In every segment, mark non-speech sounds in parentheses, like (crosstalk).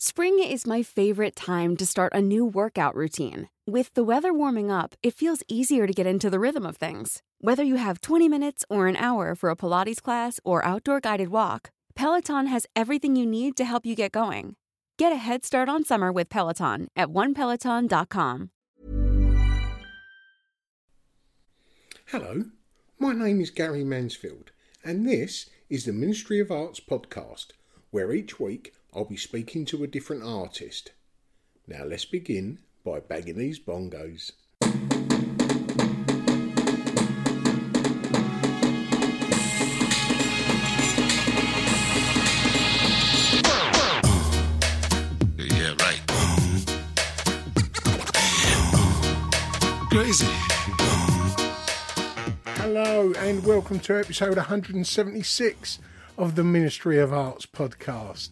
Spring is my favorite time to start a new workout routine. With the weather warming up, it feels easier to get into the rhythm of things. Whether you have 20 minutes or an hour for a Pilates class or outdoor guided walk, Peloton has everything you need to help you get going. Get a head start on summer with Peloton at onepeloton.com. Hello, my name is Gary Mansfield, and this is the Ministry of Arts podcast, where each week I'll be speaking to a different artist. Now let's begin by bagging these bongos. Yeah, right. Crazy. Hello, and welcome to episode 176 of the Ministry of Arts podcast.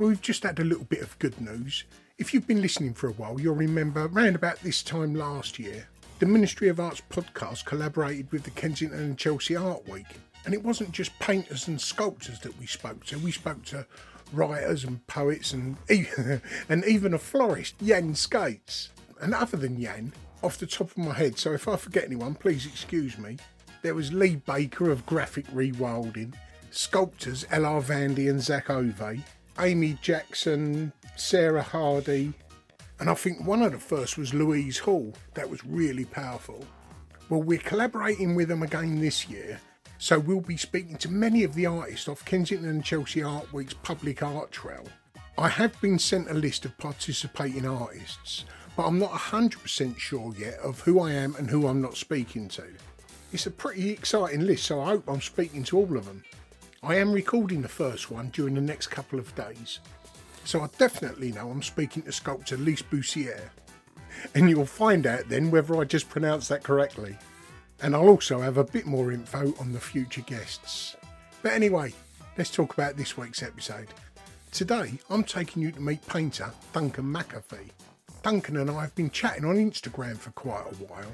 We've just had a little bit of good news. If you've been listening for a while, you'll remember around about this time last year, the Ministry of Arts podcast collaborated with the Kensington and Chelsea Art Week. And it wasn't just painters and sculptors that we spoke to, we spoke to writers and poets and (laughs) and even a florist, Jan Skates. And other than Jan, off the top of my head, so if I forget anyone, please excuse me, there was Lee Baker of Graphic Rewilding, sculptors L.R. Vandy and Zach Ove, Amy Jackson, Sarah Hardy, and I think one of the first was Louise Hall. That was really powerful. Well, we're collaborating with them again this year, so we'll be speaking to many of the artists off Kensington and Chelsea Art Week's public art trail. I have been sent a list of participating artists, but I'm not 100% sure yet of who I am and who I'm not speaking to. It's a pretty exciting list, so I hope I'm speaking to all of them. I am recording the first one during the next couple of days, so I definitely know I'm speaking to sculptor Lise Boussière. And you'll find out then whether I just pronounced that correctly. And I'll also have a bit more info on the future guests. But anyway, let's talk about this week's episode. Today, I'm taking you to meet painter Duncan McAfee. Duncan and I have been chatting on Instagram for quite a while,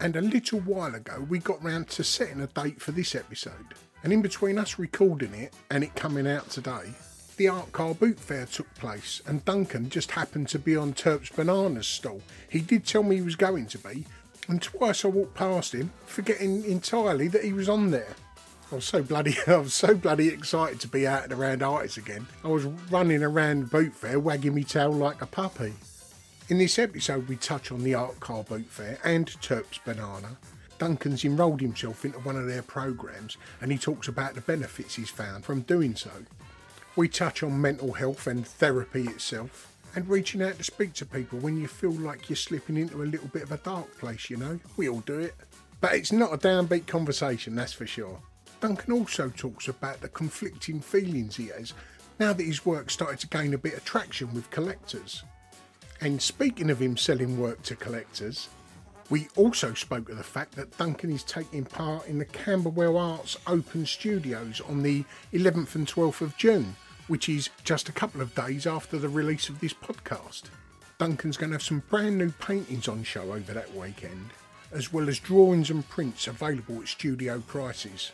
and a little while ago we got round to setting a date for this episode. And in between us recording it and it coming out today, the Art Car Boot Fair took place, and Duncan just happened to be on Turps Bananas stall. He did tell me he was going to be, and twice I walked past him, forgetting entirely that he was on there. I was so bloody, (laughs) I was so bloody excited to be out and around artists again. I was running around Boot Fair, wagging me tail like a puppy. In this episode, we touch on the Art Car Boot Fair and Turps Banana. Duncan's enrolled himself into one of their programs, and he talks about the benefits he's found from doing so. We touch on mental health and therapy itself, and reaching out to speak to people when you feel like you're slipping into a little bit of a dark place, you know? We all do it. But it's not a downbeat conversation, that's for sure. Duncan also talks about the conflicting feelings he has now that his work started to gain a bit of traction with collectors. And speaking of him selling work to collectors, we also spoke of the fact that Duncan is taking part in the Camberwell Arts Open Studios on the 11th and 12th of June, which is just a couple of days after the release of this podcast. Duncan's going to have some brand new paintings on show over that weekend, as well as drawings and prints available at studio prices.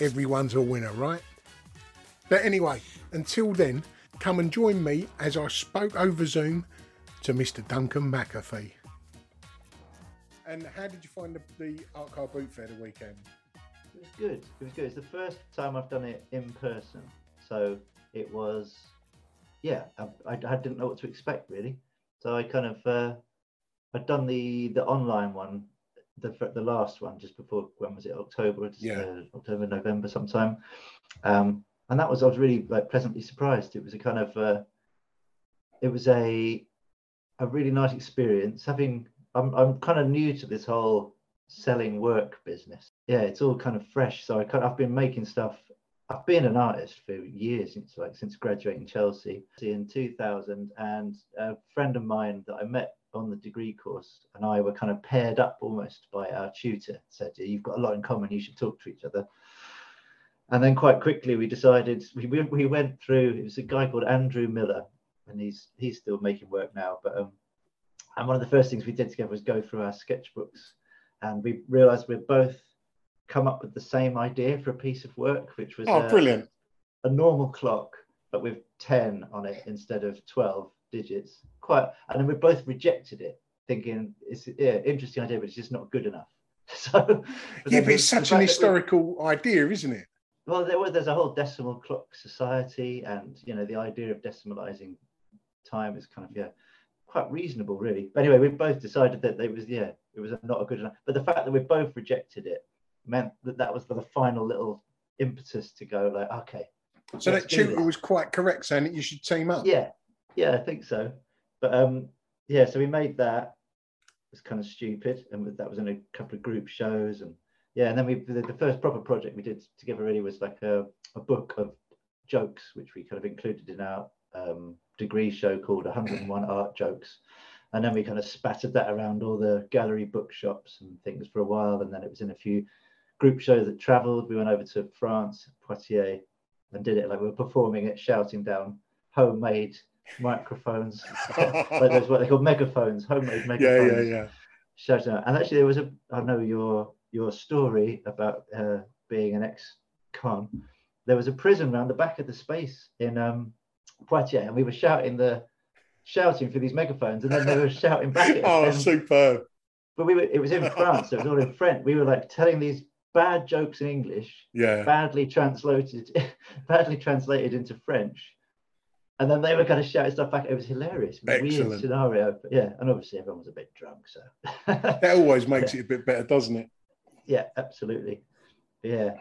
Everyone's a winner, right? But anyway, until then, come and join me as I spoke over Zoom to Mr. Duncan McAfee. And how did you find the, the Art Car Boot Fair the weekend? It was good. It was good. It's the first time I've done it in person. So it was, yeah, I, I, I, didn't know what to expect really. So I kind of uh, I'd done the the online one, the the last one just before when was it October? Yeah. Uh, October November sometime, um, and that was I was really like pleasantly surprised. It was a kind of uh, it was a a really nice experience having. I'm I'm kind of new to this whole selling work business. Yeah, it's all kind of fresh. So I kind of, I've been making stuff I've been an artist for years since like since graduating Chelsea in 2000 and a friend of mine that I met on the degree course and I were kind of paired up almost by our tutor said you've got a lot in common you should talk to each other and then quite quickly we decided we, we went through it was a guy called Andrew Miller and he's he's still making work now but um and one of the first things we did together was go through our sketchbooks and we realized we'd both come up with the same idea for a piece of work, which was oh, a, brilliant. A normal clock, but with 10 on it instead of 12 digits. Quite, and then we both rejected it, thinking it's yeah, interesting idea, but it's just not good enough. (laughs) So yeah, but it's such an historical idea, isn't it? Well, there was there's a whole decimal clock society, and you know the idea of decimalizing time is kind of yeah quite reasonable, really. But anyway, we both decided that it was yeah it was not a good enough. But the fact that we both rejected it meant that that was the final little impetus to go like, okay. So that tutor was quite correct saying that you should team up. Yeah, yeah, I think so. But um, yeah, so we made that. It was kind of stupid, and that was in a couple of group shows, and yeah, and then we the, the first proper project we did together really was like a, a book of jokes, which we kind of included in our um, degree show called 101 Art Jokes. And then we kind of spattered that around all the gallery bookshops and things for a while. And then it was in a few group shows that travelled. We went over to France, Poitiers, and did it like we were performing it, shouting down homemade microphones, (laughs) like those what they call megaphones, homemade megaphones. Yeah, yeah, yeah. Shouting out. And actually, there was a I know your your story about uh, being an ex-con. There was a prison around the back of the space in um, Poitiers, and we were shouting the shouting for these megaphones, and then they were shouting back at (laughs) us. oh, and, superb! But we were it was in (laughs) France, so it was all in French. We were like telling these bad jokes in English, yeah, badly translated, (laughs) badly translated into French, and then they were kind of shouting stuff back. It was hilarious, it was weird scenario. But yeah, and obviously everyone was a bit drunk, so that always makes yeah. it a bit better, doesn't it? Yeah, absolutely. Yeah,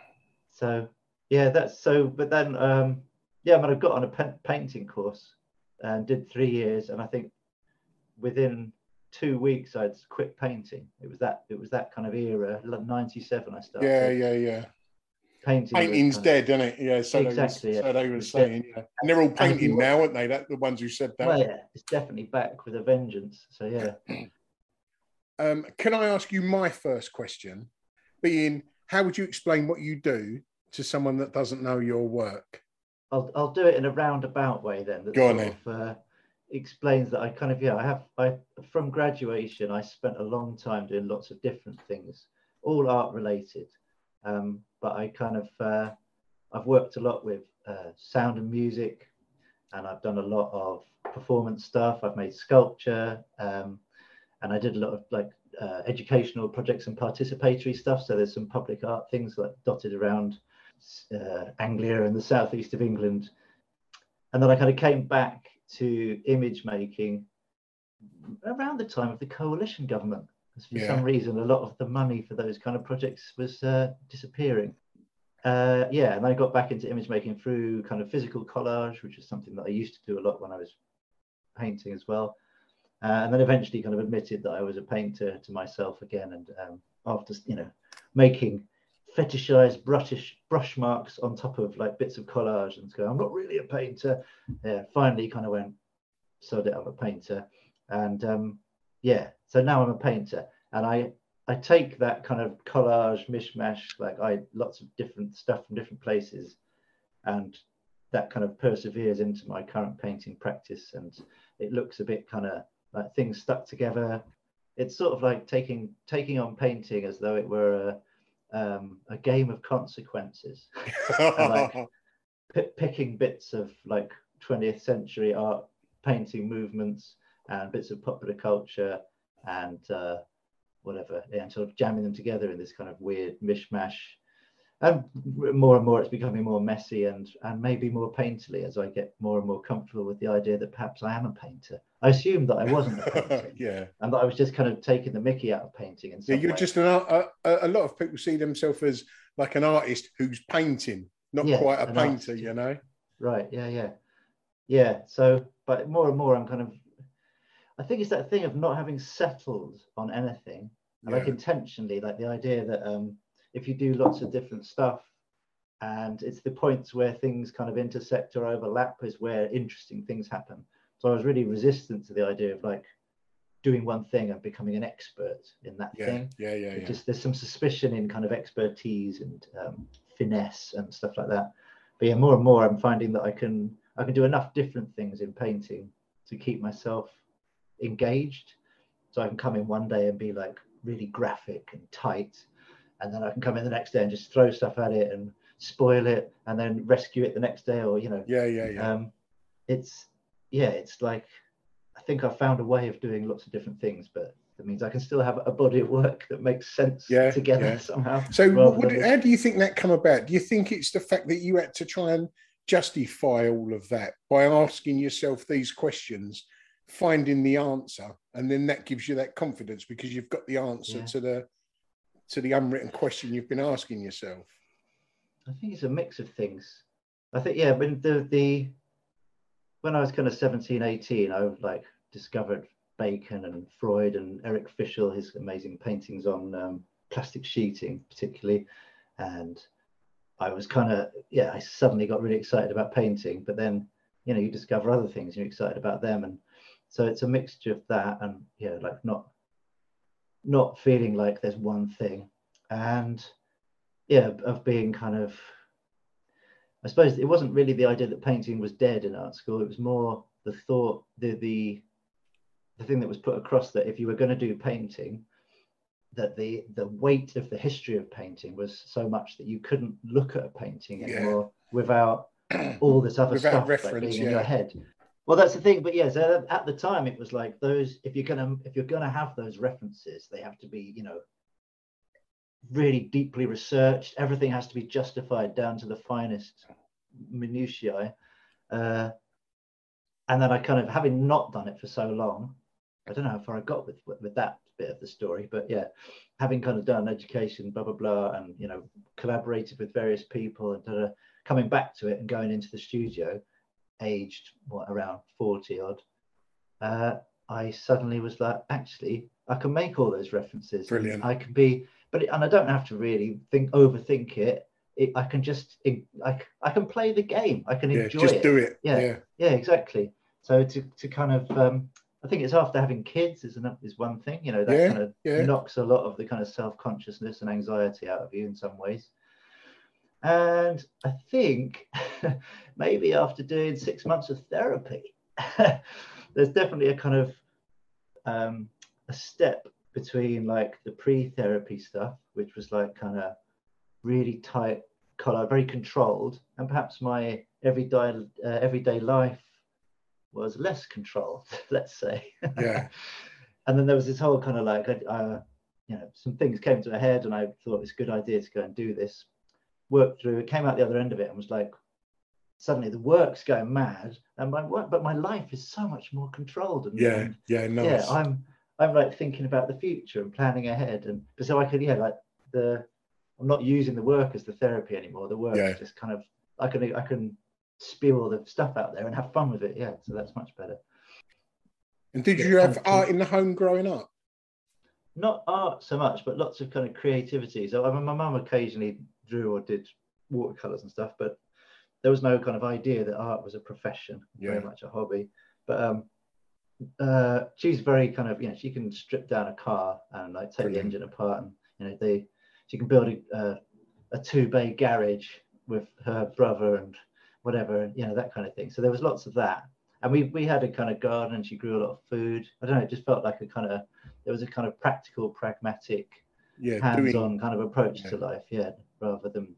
so yeah, that's so. But then, um, yeah, but I mean, I got on a painting course and did three years, and I think within two weeks I'd quit painting. It was that it was that kind of era. '97 I started. Yeah, yeah, yeah. Painting Painting's dead, isn't it? Yeah, so exactly. They was, yeah. So they were saying, yeah. And they're all painting now, aren't they? That the ones who said that. Well, yeah, it's definitely back with a vengeance. So yeah. (clears throat) um, can I ask you my first question? Being, how would you explain what you do to someone that doesn't know your work? I'll I'll do it in a roundabout way then. Go on then. Of, uh, explains that I kind of yeah I have I from graduation I spent a long time doing lots of different things, all art related, um, but I kind of uh, I've worked a lot with uh, sound and music, and I've done a lot of performance stuff. I've made sculpture, um, and I did a lot of like uh, educational projects and participatory stuff. So there's some public art things like dotted around uh, Anglia and the southeast of England, and then I kind of came back to image making around the time of the coalition government. Because for yeah. some reason, a lot of the money for those kind of projects was uh, disappearing. Uh, yeah, and I got back into image making through kind of physical collage, which is something that I used to do a lot when I was painting as well. Uh, and then eventually kind of admitted that I was a painter to myself again. And um, after, you know, making fetishized brushish brush marks on top of like bits of collage and go, I'm not really a painter. Yeah, finally kind of went, sod it, I'm a painter. And um, yeah, so now I'm a painter. And I I take that kind of collage mishmash, like I lots of different stuff from different places, and that kind of perseveres into my current painting practice. And it looks a bit kind of like things stuck together. It's sort of like taking taking on painting as though it were a um, a game of consequences, (laughs) (laughs) like p- picking bits of like 20th century art painting movements and bits of popular culture and uh, whatever, and sort of jamming them together in this kind of weird mishmash. And more and more it's becoming more messy and and maybe more painterly as I get more and more comfortable with the idea that perhaps I am a painter. I assumed that I wasn't a (laughs) painter, yeah. and that I was just kind of taking the Mickey out of painting. And Yeah, you're just an art. A, a lot of people see themselves as like an artist who's painting, not Yeah, quite a painter. artist. You know. Right. Yeah. Yeah. Yeah. So, but more and more, I'm kind of. I think it's that thing of not having settled on anything, and like intentionally, like the idea that um, if you do lots of different stuff, and it's the points where things kind of intersect or overlap is where interesting things happen. So I was really resistant to the idea of like doing one thing and becoming an expert in that Yeah. thing. Yeah. Yeah. Yeah. just there's some suspicion in kind of expertise and um, finesse and stuff like that. But yeah, more and more I'm finding that I can I can do enough different things in painting to keep myself engaged. So I can come in one day and be like really graphic and tight, and then I can come in the next day and just throw stuff at it and spoil it, and then rescue it the next day, or you know, Yeah. Yeah. Yeah. um, it's yeah, it's like I think I've found a way of doing lots of different things, but that means I can still have a body of work that makes sense Yeah, together yeah. somehow. So, than how do you think that come about? Do you think it's the fact that you had to try and justify all of that by asking yourself these questions, finding the answer, and then that gives you that confidence because you've got the answer Yeah. to the to the unwritten question you've been asking yourself? I think it's a mix of things. I think yeah, when the the when I was kind of 17, 18, I like discovered Bacon and Freud and Eric Fischl, his amazing paintings on um, plastic sheeting, particularly, and I was kind of yeah, I suddenly got really excited about painting. But then you know you discover other things, you're excited about them, and so it's a mixture of that and yeah, like not not feeling like there's one thing, and yeah, of being kind of I suppose it wasn't really the idea that painting was dead in art school. It was more the thought, the the the thing that was put across that if you were going to do painting, that the the weight of the history of painting was so much that you couldn't look at a painting Yeah. anymore without all this other Without stuff like being in your head. Well, that's the thing. But yeah, so at the time it was like those. If you're gonna if you're gonna have those references, they have to be you know really deeply researched. Everything has to be justified down to the finest minutiae. Uh, and then I kind of, having not done it for so long, I don't know how far I got with with that bit of the story, but yeah, having kind of done education, blah blah blah, and you know, collaborated with various people, and coming back to it and going into the studio, aged what around forty odd, uh, I suddenly was like, actually, I can make all those references. Brilliant. I can be, but it, and I don't have to really think overthink it. it I can just, I, I can play the game. I can Yeah, enjoy just it. do it. Yeah. yeah. Yeah, exactly. So to, to kind of, um, I think it's after having kids is enough is one thing. You know that Yeah, kind of knocks a lot of the kind of self consciousness and anxiety out of you in some ways. And I think (laughs) maybe after doing six months of therapy, (laughs) there's definitely a kind of um, a step between like the pre-therapy stuff, which was like kind of really tight collar, very controlled, and perhaps my everyday uh, everyday life was less controlled, (laughs) let's say. Yeah. and then there was this whole kind of like, uh, you know, some things came to a head, and I thought it's a good idea to go and do this. Worked through it, came out the other end of it, and was like, suddenly the work's going mad, and my work, but my life is so much more controlled. And, Yeah. and Yeah. Nice. yeah, I'm I'm like thinking about the future and planning ahead, and so I could yeah like the I'm not using the work as the therapy anymore. The work Yeah. is just kind of I can I can spew all the stuff out there and have fun with it. Yeah, so that's much better. and did you have art in the home growing up? Not art so much, but lots of kind of creativity. So I mean, my mum occasionally drew or did watercolors and stuff, but there was no kind of idea that art was a profession, very much a hobby. But um, uh, she's very kind of you know she can strip down a car and like take Brilliant. the engine apart and you know they she can build a uh, a two bay garage with her brother and whatever you know that kind of thing. So there was lots of that, and we we had a kind of garden and she grew a lot of food. I don't know, it just felt like a kind of there was a kind of practical, pragmatic, Yeah. hands-on Doing. kind of approach Yeah. to life. Yeah, rather than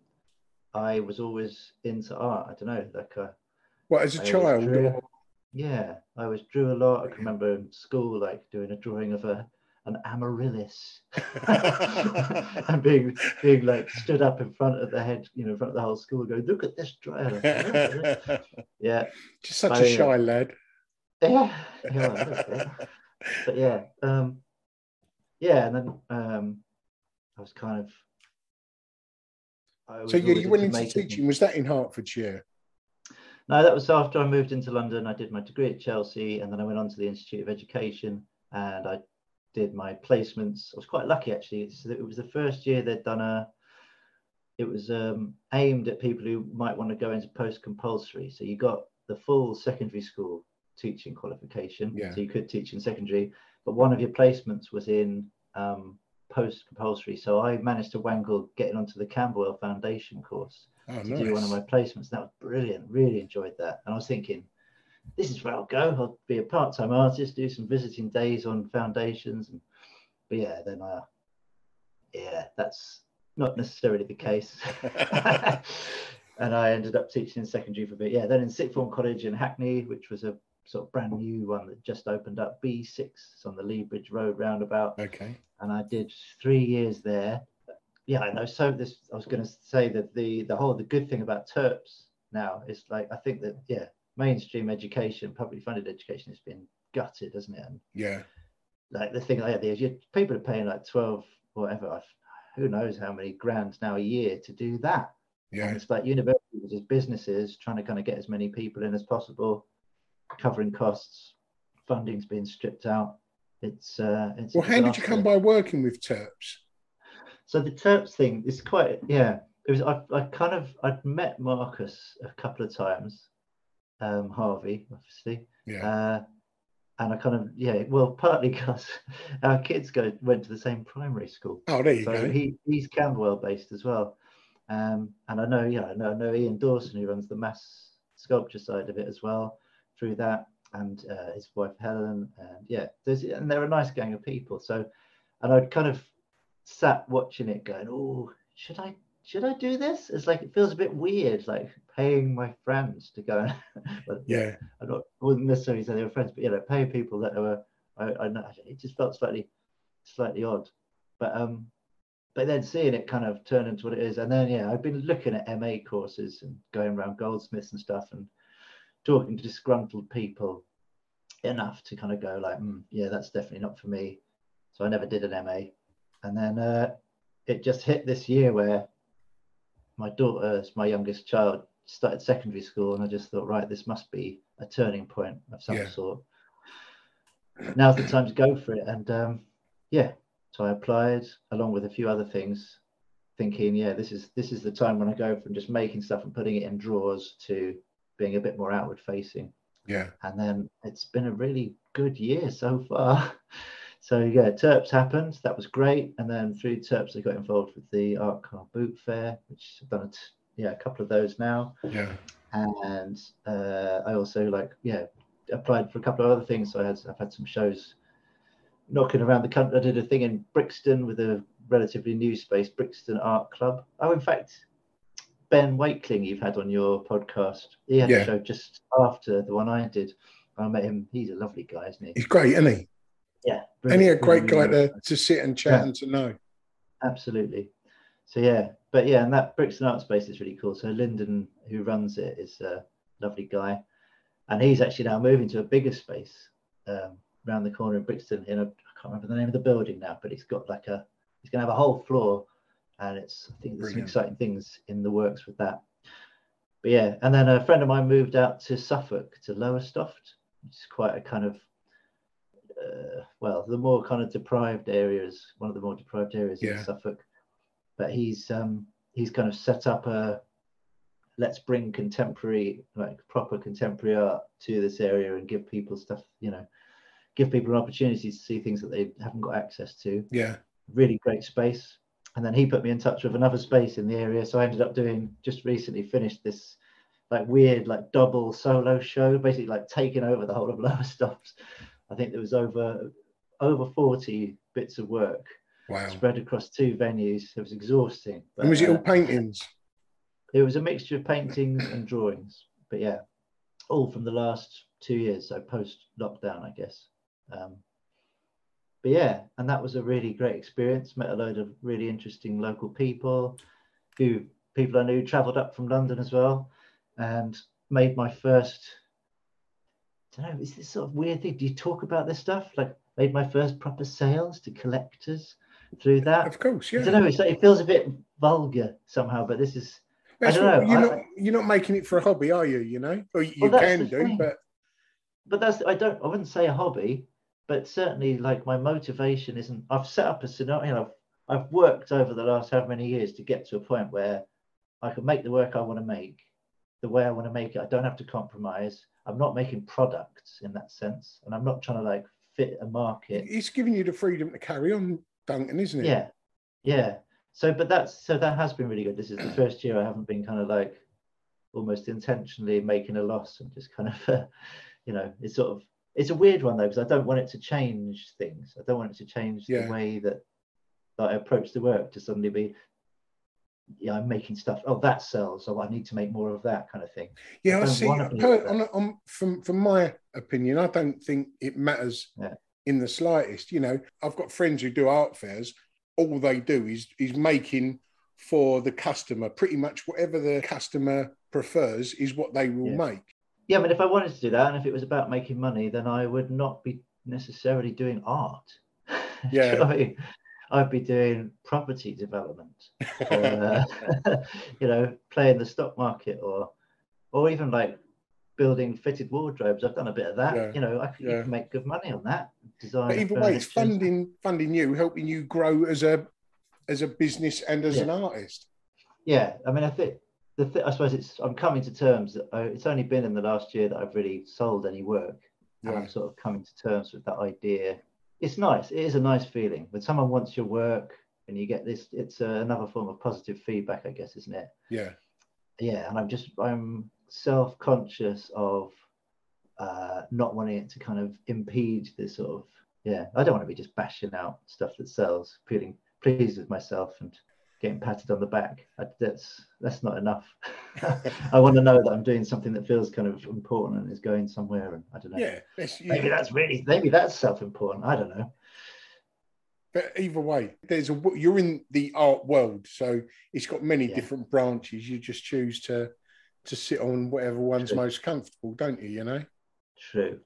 I was always into art. I don't know, like a What as a I child? drew. or- Yeah, I always drew a lot. I can remember in school like doing a drawing of a an amaryllis (laughs) (laughs) and being being like stood up in front of the head, you know, in front of the whole school, going, "Look at this dryer." (laughs) yeah, Just such I, a uh, shy lad. yeah, yeah, well, but yeah, um, yeah, and then um, I was kind of. I was So yeah, you went into teaching. Was that in Hertfordshire? No, that was after I moved into London. I did my degree at Chelsea, and then I went on to the Institute of Education, and I did my placements. I was quite lucky actually. It was the first year they'd done a. It was um, aimed at people who might want to go into post-compulsory. So you got the full secondary school teaching qualification, Yeah. so you could teach in secondary. But one of your placements was in um, post-compulsory, so I managed to wangle getting onto the Camberwell Foundation course Oh, to do one of my placements. That was brilliant. Really enjoyed that. And I was thinking, this is where I'll go. I'll be a part-time artist, do some visiting days on foundations. And but yeah, then uh yeah, that's not necessarily the case. (laughs) (laughs) and I ended up teaching in secondary for a bit. Yeah, then in sixth form college in Hackney, which was a sort of brand new one that just opened up, B6, it's on the Lea Bridge Road roundabout Okay. and I did three years there. Yeah, I know. So this, I was going to say that the the whole the good thing about Turps now is like I think that yeah, mainstream education, publicly funded education has been gutted, hasn't it? And Yeah. like the thing like is you people are paying like twelve whatever, I've- who knows how many grand now a year to do that. And Yeah. it's like universities, is businesses trying to kind of get as many people in as possible, covering costs, funding's being stripped out. It's uh, it's Well, how did you come by working with Turps? So the Turps thing is quite yeah. It was I, I kind of I'd met Marcus a couple of times, um, Harvey obviously, Yeah. uh, and I kind of yeah well partly (laughs) because our kids go went to the same primary school, oh, there you so go. he he's Camberwell based as well, um, and I know yeah I know, I know Ian Dawson who runs the mass sculpture side of it as well through that, and uh, his wife Helen, and yeah there's and they're a nice gang of people. So, and I'd kind of sat watching it going, oh, should I should I do this? It's like it feels a bit weird, like paying my friends to go. (laughs) but Yeah. I'm not I wouldn't necessarily say they were friends, but you know, pay people that were I, I know it just felt slightly slightly odd. But um but then seeing it kind of turn into what it is, and then yeah, I've been looking at MA courses and going around goldsmiths and stuff and talking to disgruntled people enough to kind of go like, "Hmm, yeah, that's definitely not for me. So I never did an MA. And then uh, it just hit this year where my daughter, my youngest child, started secondary school, and I just thought, right, this must be a turning point of some Yeah. sort. Now's the time to go for it, and um, yeah, so I applied along with a few other things, thinking, yeah, this is this is the time when I go from just making stuff and putting it in drawers to being a bit more outward facing Yeah. and then it's been a really good year so far. (laughs) So yeah, Turps happened. That was great. And then through Turps, I got involved with the Art Car Boot Fair, which I've done a t- yeah a couple of those now. Yeah. And uh, I also like yeah applied for a couple of other things. So I had I've had some shows knocking around the country. I did a thing in Brixton with a relatively new space, Brixton Art Club. Oh, in fact, Ben Wakeling, you've had on your podcast. He had Yeah. a show just after the one I did. I met him. He's a lovely guy, isn't he? He's great, isn't he? Yeah. And he a great guy to, to sit and chat Yeah. and to know. Absolutely. So yeah, but yeah, and that Brixton Art Space is really cool. So Lyndon, who runs it, is a lovely guy, and he's actually now moving to a bigger space um, around the corner in Brixton. In a, I can't remember the name of the building now, but it's got like a, he's going to have a whole floor, and it's I think there's some exciting things in the works with that. But yeah, and then a friend of mine moved out to Suffolk to Lowestoft, which is quite a kind of uh, well, the more kind of deprived areas, one of the more deprived areas Yeah. in Suffolk. But he's um, he's kind of set up a let's bring contemporary, like proper contemporary art to this area and give people stuff, you know, give people an opportunity to see things that they haven't got access to. Yeah. Really great space. And then he put me in touch with another space in the area. So I ended up doing just recently finished this like weird like double solo show, basically like taking over the whole of Lowestoft. I think there was over over 40 bits of work Wow. spread across two venues. It was exhausting. but, And was it all uh, paintings? it was a mixture of paintings and drawings, but yeah, all from the last two years, so post lockdown, I guess. Um, but yeah, and that was a really great experience. Met a load of really interesting local people, who people I knew travelled up from London as well, and made my first. I don't know, is this sort of weird thing? Do you talk about this stuff? Like made my first proper sales to collectors through that. Of course, yeah. I don't know. It's like, it feels a bit vulgar somehow, but this is. That's I don't what- know. You're I- not you're not making it for a hobby, are you? You know, or you Well, can do, thing. but but that's I don't I wouldn't say a hobby, but certainly like my motivation isn't. I've set up a scenario. You know, I've worked over the last how many years to get to a point where I can make the work I want to make, the way I want to make it. I don't have to compromise. I'm not making products in that sense, and I'm not trying to like fit a market. it's giving you the freedom to carry on, Duncan, isn't it? Yeah, yeah. So, but that's so that has been really good. This is the (clears throat) first year I haven't been kind of like almost intentionally making a loss and just kind of, uh, (laughs) you know, it's sort of it's a weird one though because I don't want it to change things. I don't want it to change Yeah. the way that, that I approach the work to suddenly be, yeah, I'm making stuff. Oh, that sells, so I need to make more of that kind of thing. Yeah, I, don't see. on, on, from from my opinion, I don't think it matters Yeah. in the slightest. You know, I've got friends who do art fairs. All they do is is making for the customer. Pretty much whatever the customer prefers is what they will Yeah. make. Yeah, I mean, if I wanted to do that, and if it was about making money, then I would not be necessarily doing art. (laughs) Do you Yeah. know I mean? I'd be doing property development, or, (laughs) uh, (laughs) you know, playing the stock market, or, or even like building fitted wardrobes. I've done a bit of that. Yeah, You know, I could, yeah. can make good money on that. Design. But either way, it's funding funding you, helping you grow as a as a business and as Yeah. an artist. Yeah, I mean, I think the th- I suppose it's I'm coming to terms that I, it's only been in the last year that I've really sold any work, and I'm sort of coming to terms with that idea. It's nice. It is a nice feeling when someone wants your work and you get this. It's uh, another form of positive feedback, I guess, isn't it? Yeah, Yeah, and I'm just I'm self-conscious of uh, not wanting it to kind of impede this sort of yeah. I don't want to be just bashing out stuff that sells, feeling pleased with myself and getting patted on the back. That's that's not enough. (laughs) I want to know that I'm doing something that feels kind of important and is going somewhere. And I don't know. yeah. That's, Maybe that's really maybe that's self-important. I don't know. But either way, there's a you're in the art world, so it's got many Yeah. different branches. You just choose to to sit on whatever one's True. most comfortable, don't you? You know, True.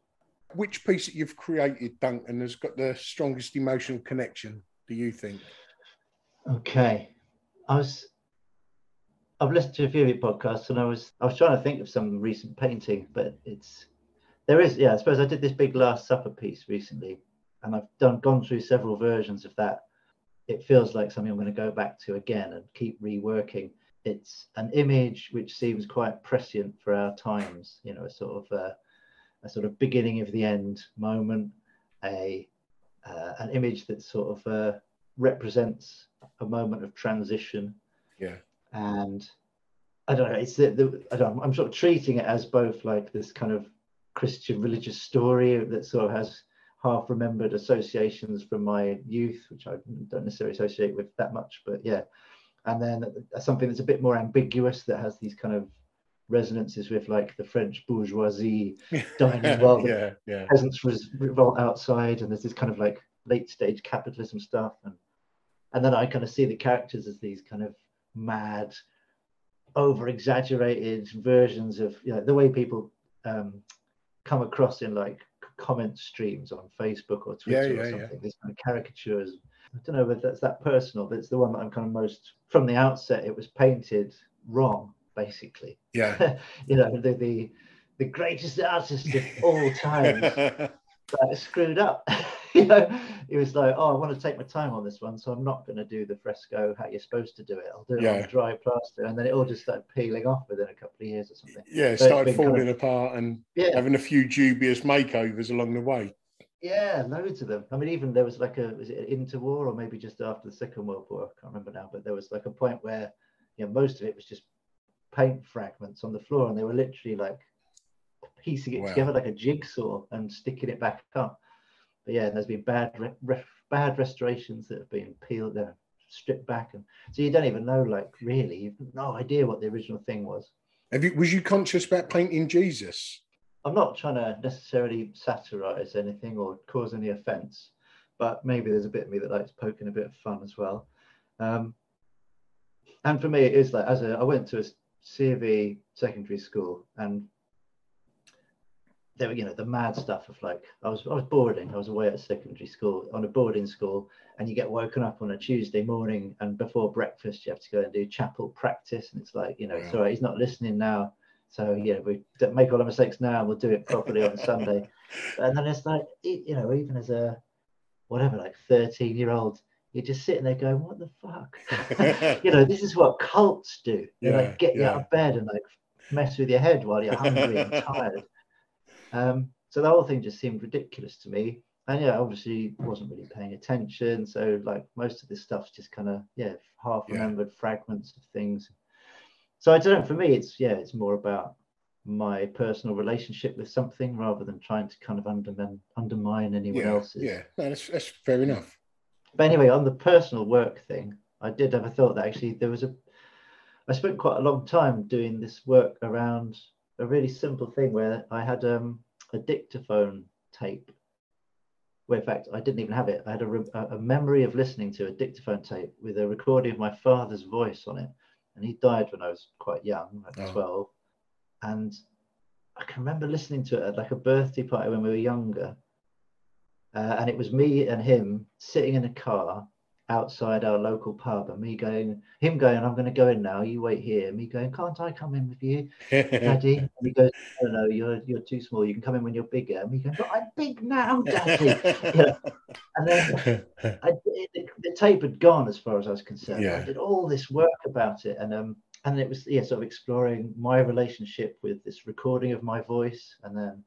which piece that you've created, Duncan, has got the strongest emotional connection? Do you think? Okay. I was I've listened to a few of your podcasts and I was I was trying to think of some recent painting, but it's there is yeah, I suppose I did this big Last Supper piece recently and I've done gone through several versions of that. It feels like something I'm going to go back to again and keep reworking. It's an image which seems quite prescient for our times, you know, a sort of uh, a sort of beginning of the end moment, a uh, an image that sort of uh, represents a moment of transition Yeah, and I don't know. It's the, the I don't. I'm sort of treating it as both like this kind of Christian religious story that sort of has half remembered associations from my youth, which I don't necessarily associate with that much, but yeah. And then something that's a bit more ambiguous that has these kind of resonances with like the French bourgeoisie (laughs) dining while the yeah, yeah, peasants revolt outside, and there's this kind of like late stage capitalism stuff, and and then I kind of see the characters as these kind of mad, over exaggerated versions of you know the way people um, come across in like comment streams on Facebook or Twitter Yeah, or something. yeah. These kind of caricatures. I don't know whether that's that personal, but it's the one that I'm kind of most from the outset. It was painted wrong, basically. yeah. (laughs) you know the the the greatest artist of all (laughs) times but screwed up. (laughs) (laughs) you know, it was like, oh, I want to take my time on this one, so I'm not going to do the fresco how you're supposed to do it. I'll do it Yeah. on dry plaster, and then it all just started peeling off within a couple of years or something. yeah, it So started been kind falling of- apart and Yeah, having a few dubious makeovers along the way. yeah, loads of them. I mean, even there was like a was it interwar or maybe just after the Second World War? I can't remember now, but there was like a point where you know most of it was just paint fragments on the floor, and they were literally like piecing it Wow. together like a jigsaw and sticking it back up. But yeah, and there's been bad re- re- bad restorations that have been peeled, uh, stripped back, and so you don't even know like really, you've no idea what the original thing was. Have you? Was you conscious about painting Jesus? I'm not trying to necessarily satirize anything or cause any offense, but maybe there's a bit of me that likes poking a bit of fun as well. Um, and for me, it is like as a I went to a E secondary school, and there were you know the mad stuff of like I was I was boarding. I was away at secondary school on a boarding school, and you get woken up on a Tuesday morning, and before breakfast you have to go and do chapel practice, and it's like you know, yeah. sorry, he's not listening now. So yeah, we make all the mistakes now, and we'll do it properly on (laughs) Sunday. And then it's like you know, even as a whatever, like 13 year old, you're just sitting there going, what the fuck? (laughs) you know, this is what cults do. They yeah, like get yeah. you out of bed and like mess with your head while you're hungry and (laughs) tired. Um, so the whole thing just seemed ridiculous to me. And yeah, obviously wasn't really paying attention. So like most of this stuff's just kind of, yeah, half remembered yeah. fragments of things. So I don't know, for me, it's, yeah, it's more about my personal relationship with something rather than trying to kind of undermine, undermine anyone yeah, else's. Yeah, no, that's, that's fair enough. But anyway, on the personal work thing, I did have a thought that actually there was a. I spent quite a long time doing this work around a really simple thing where I had um, a dictaphone tape. Where in fact I didn't even have it. I had a, a memory of listening to a dictaphone tape with a recording of my father's voice on it, and he died when I was quite young, like oh. twelve. And I can remember listening to it at like a birthday party when we were younger uh, and it was me and him sitting in a car outside our local pub and me going, him going, I'm going to go in now. You wait here. Me going, can't I come in with you, Daddy? (laughs) and he goes, no, no, you're you're too small. You can come in when you're bigger. And me going, but I'm big now, Daddy. (laughs) yeah. And then I, the, the, tape had gone as far as I was concerned. Yeah. I did all this work about it, and um, and it was yeah, sort of exploring my relationship with this recording of my voice, and then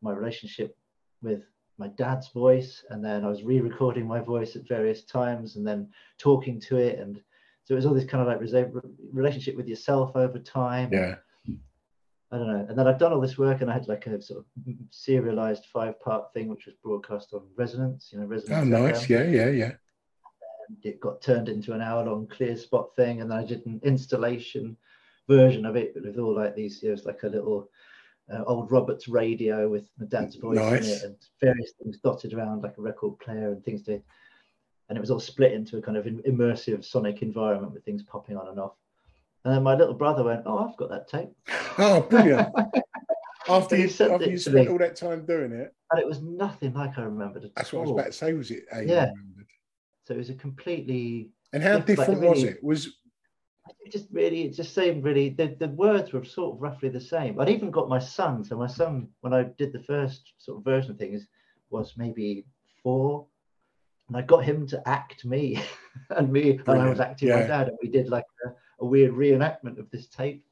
my relationship with my dad's voice and then I was re-recording my voice at various times and then talking to it and so it was all this kind of like relationship with yourself over time. Yeah. I don't know. And then I've done all this work and I had like a sort of serialized five part thing which was broadcast on Resonance, you know, Resonance. Oh, nice. Yeah, yeah, yeah. And it got turned into an hour long clear spot thing. And then I did an installation version of it but with all like these, you know, it's like a little uh, old Roberts radio with my dad's voice nice. in it and various things dotted around like a record player and things to and it was all split into a kind of immersive sonic environment with things popping on and off. And then my little brother went oh i've got that tape. (laughs) Oh brilliant. (laughs) After you, after you spent all that time doing it. And it was nothing like i remembered that's what i was about to say was it? Yeah. So it was a completely and how different like, was it? Was it just really it just seemed really the, the words were sort of roughly the same i'd even got my son so my son when i did the first sort of version of things was maybe four and i got him to act me (laughs) and me Brilliant. and i was acting yeah. my dad and we did like a, a weird reenactment of this tape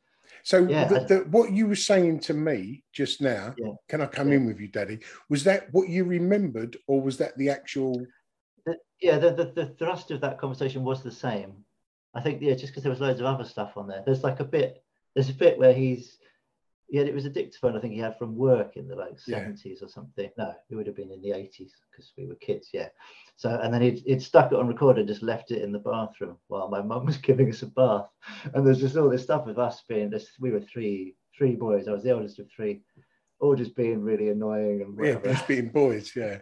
so yeah, the, the, what you were saying to me just now yeah. can i come yeah. in with you daddy was that what you remembered or was that the actual the, yeah the, the, the thrust of that conversation was the same I think yeah, just because there was loads of other stuff on there. There's like a bit. There's a bit where he's yeah, it was a dictaphone I think he had from work in the like seventies yeah. or something. No, it would have been in the eighties because we were kids. Yeah. So and then he'd, he'd stuck it on record and just left it in the bathroom while my mum (laughs) was giving us a bath. And there's just all this stuff with us being this. We were three three boys. I was the oldest of three, all just being really annoying and whatever. yeah, just being boys. Yeah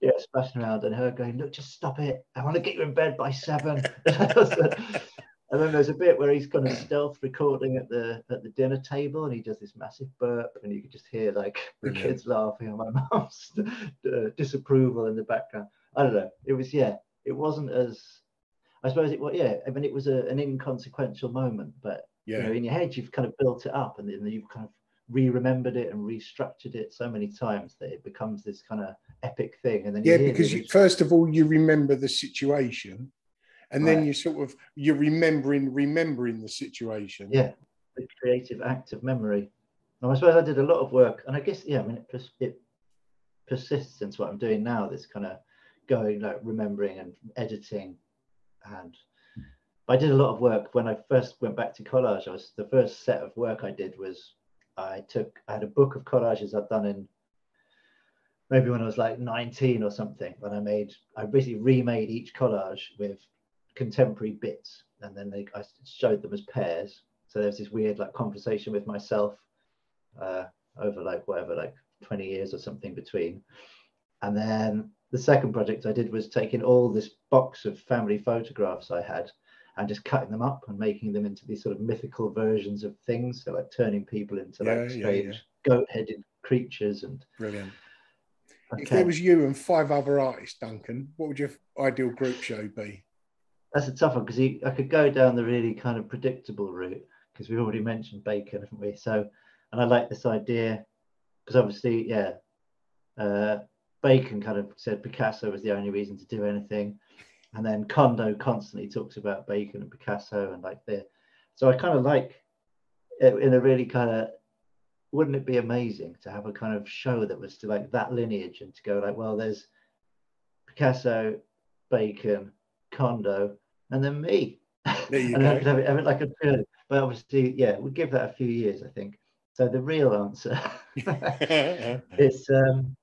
yeah, splashing around and her going, look, just stop it. I want to get you in bed by seven. (laughs) and then there's a bit where he's kind of stealth recording at the at the dinner table and he does this massive burp and you can just hear like the kids laughing and my (laughs) mom's uh, disapproval in the background. I don't know. It was yeah, it wasn't as I suppose it was yeah, I mean it was a, an inconsequential moment, but yeah. you know, in your head you've kind of built it up and then you've kind of re-remembered it and restructured it so many times that it becomes this kind of epic thing and then yeah because you, first of all you remember the situation and right. then you sort of you're remembering remembering the situation yeah the creative act of memory and i suppose i did a lot of work and i guess yeah i mean it, it persists into what i'm doing now this kind of going like remembering and editing and I did a lot of work when I first went back to collage. I was the first set of work I did was I took I had a book of collages I'd done in maybe when I was like 19 or something when I made I basically remade each collage with contemporary bits and then they, I showed them as pairs. So there's this weird like conversation with myself uh, over like whatever like 20 years or something between. And then the second project I did was taking all this box of family photographs I had and just cutting them up and making them into these sort of mythical versions of things. So like turning people into Yeah, like strange yeah. goat-headed creatures and Brilliant. If Okay. there was you and five other artists, Duncan, what would your ideal group show be? That's a tough one because I could go down the really kind of predictable route because we've already mentioned Bacon, haven't we? So, and I like this idea because obviously, yeah, uh, Bacon kind of said Picasso was the only reason to do anything, and then Condo constantly talks about Bacon and Picasso and like the. So I kind of like it in a really kind of. Wouldn't it be amazing to have a kind of show that was to like that lineage and to go like, well, there's Picasso, Bacon, Condo, and then me. There you (laughs) and I go. could have it, have it like a trilogy. But obviously, yeah, we'll give that a few years, I think. So the real answer (laughs) (laughs) is um,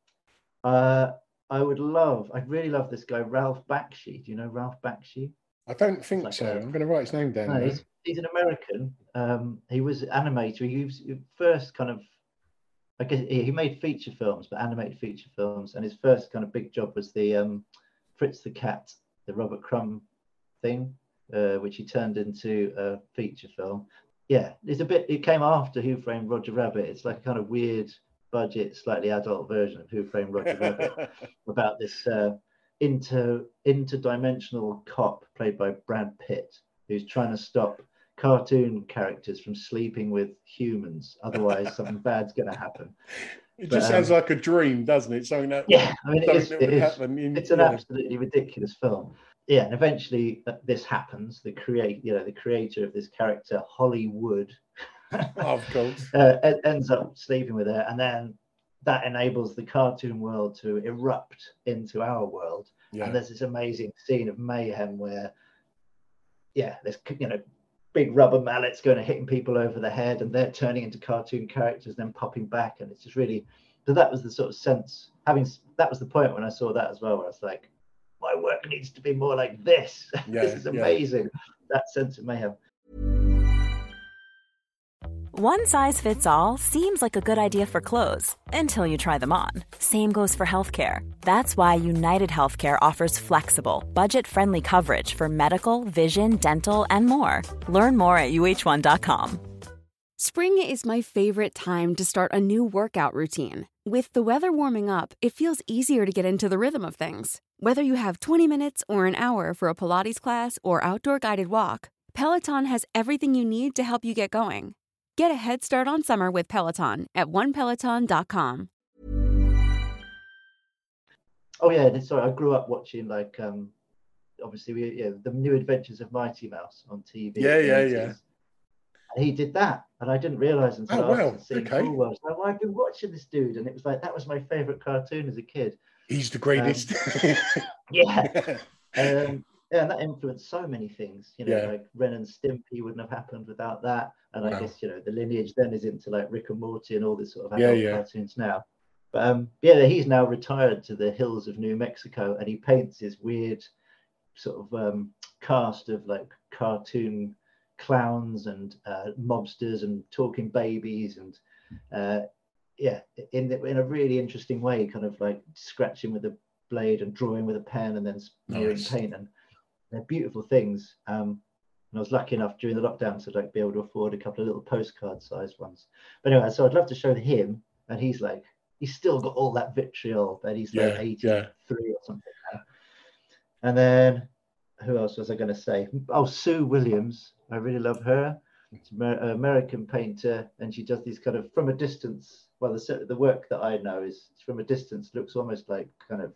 uh, I would love, I'd really love this guy, Ralph Bakshi. Do you know Ralph Bakshi? I don't think like so. I'm going to write his name down. No, he's, he's an American. Um, he was an animator. He was first kind of, I guess he he made feature films, but animated feature films. And his first kind of big job was the um, Fritz the Cat, the Robert Crumb thing, uh, which he turned into a feature film. Yeah, it's a bit. It came after Who Framed Roger Rabbit. It's like a kind of weird budget, slightly adult version of Who Framed Roger Rabbit (laughs) about this uh, inter interdimensional cop played by Brad Pitt, who's trying to stop cartoon characters from sleeping with humans. Otherwise, something bad's going to happen. It But, just sounds um, like a dream, doesn't it? Something that Yeah, I mean, it that It would is. in- It's an yeah. absolutely ridiculous film. Yeah, and eventually uh, this happens. The create, you know, the creator of this character, Hollywood, of course. (laughs) uh, e- ends up sleeping with her, and then that enables the cartoon world to erupt into our world. Yeah. And there's this amazing scene of mayhem where, yeah, there's you know, big rubber mallets going and hitting people over the head, and they're turning into cartoon characters, then popping back, and it's just really. So that was the sort of sense. Having that was the point when I saw that as well, where I was like, my work needs to be more like this. (laughs) Yeah, this is yeah. amazing. That sense of mayhem. One size fits all seems like a good idea for clothes until you try them on. Same goes for healthcare. That's why United Healthcare offers flexible, budget friendly coverage for medical, vision, dental, and more. Learn more at uhc.com. Spring is my favorite time to start a new workout routine. With the weather warming up, it feels easier to get into the rhythm of things. Whether you have 20 minutes or an hour for a Pilates class or outdoor guided walk, Peloton has everything you need to help you get going. Get a head start on summer with Peloton at onepeloton.com. Oh yeah, sorry, I grew up watching like um obviously we yeah, the new adventures of Mighty Mouse on TV. in Yeah, yeah, 80s. yeah. And he did that, and I didn't realize until Oh, after wow, seeing okay. Cool World. Like, well, I've been watching this dude, and it was like that was my favorite cartoon as a kid. He's the greatest. (laughs) Yeah, um, yeah, and that influenced so many things. You know, Yeah. like Ren and Stimpy wouldn't have happened without that. And. I guess you know the lineage then is into like Rick and Morty and all this sort of Yeah, adult yeah. cartoons now. But um, yeah, he's now retired to the hills of New Mexico, and he paints his weird sort of um, cast of like cartoon clowns and uh, mobsters and talking babies and uh, yeah, in the, in a really interesting way, kind of like scratching with a blade and drawing with a pen and then smearing Nice. paint and they're beautiful things. Um, and I was lucky enough during the lockdown to like be able to afford a couple of little postcard sized ones. But anyway, so I'd love to show him, and he's like, he's still got all that vitriol, but he's like 83 yeah. or something now. And then who else was I going to say? Oh, Sue Williams. I really love her. She's an American painter, and she does these kind of from a distance. Well, the the work that I know is from a distance looks almost like kind of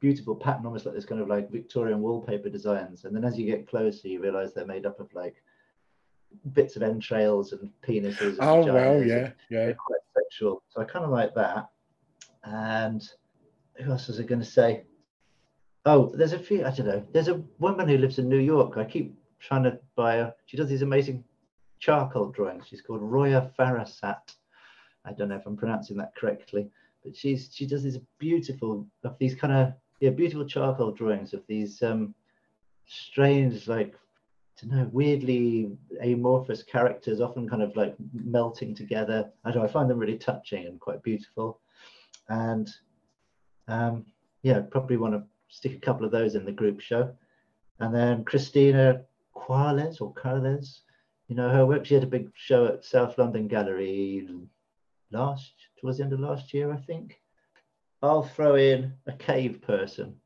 beautiful pattern, almost like this kind of like Victorian wallpaper designs. And then as you get closer, you realize they're made up of like bits of entrails and penises. And oh well, yeah, yeah. quite sexual. So I kind of like that. And who else was I going to say? Oh, there's a few. I don't know. There's a woman who lives in New York. I keep trying to buy her. She does these amazing charcoal drawings. She's called Roya Farassat. I don't know if I'm pronouncing that correctly, but she's she does these beautiful of these kind of yeah beautiful charcoal drawings of these um strange like I don't know weirdly amorphous characters, often kind of like melting together. I know. I find them really touching and quite beautiful. And um, yeah, probably want to stick a couple of those in the group show. And then Christina Quarles or Carles, you know her work. She had a big show at South London Gallery last towards the end of last year, I think. I'll throw in a cave person.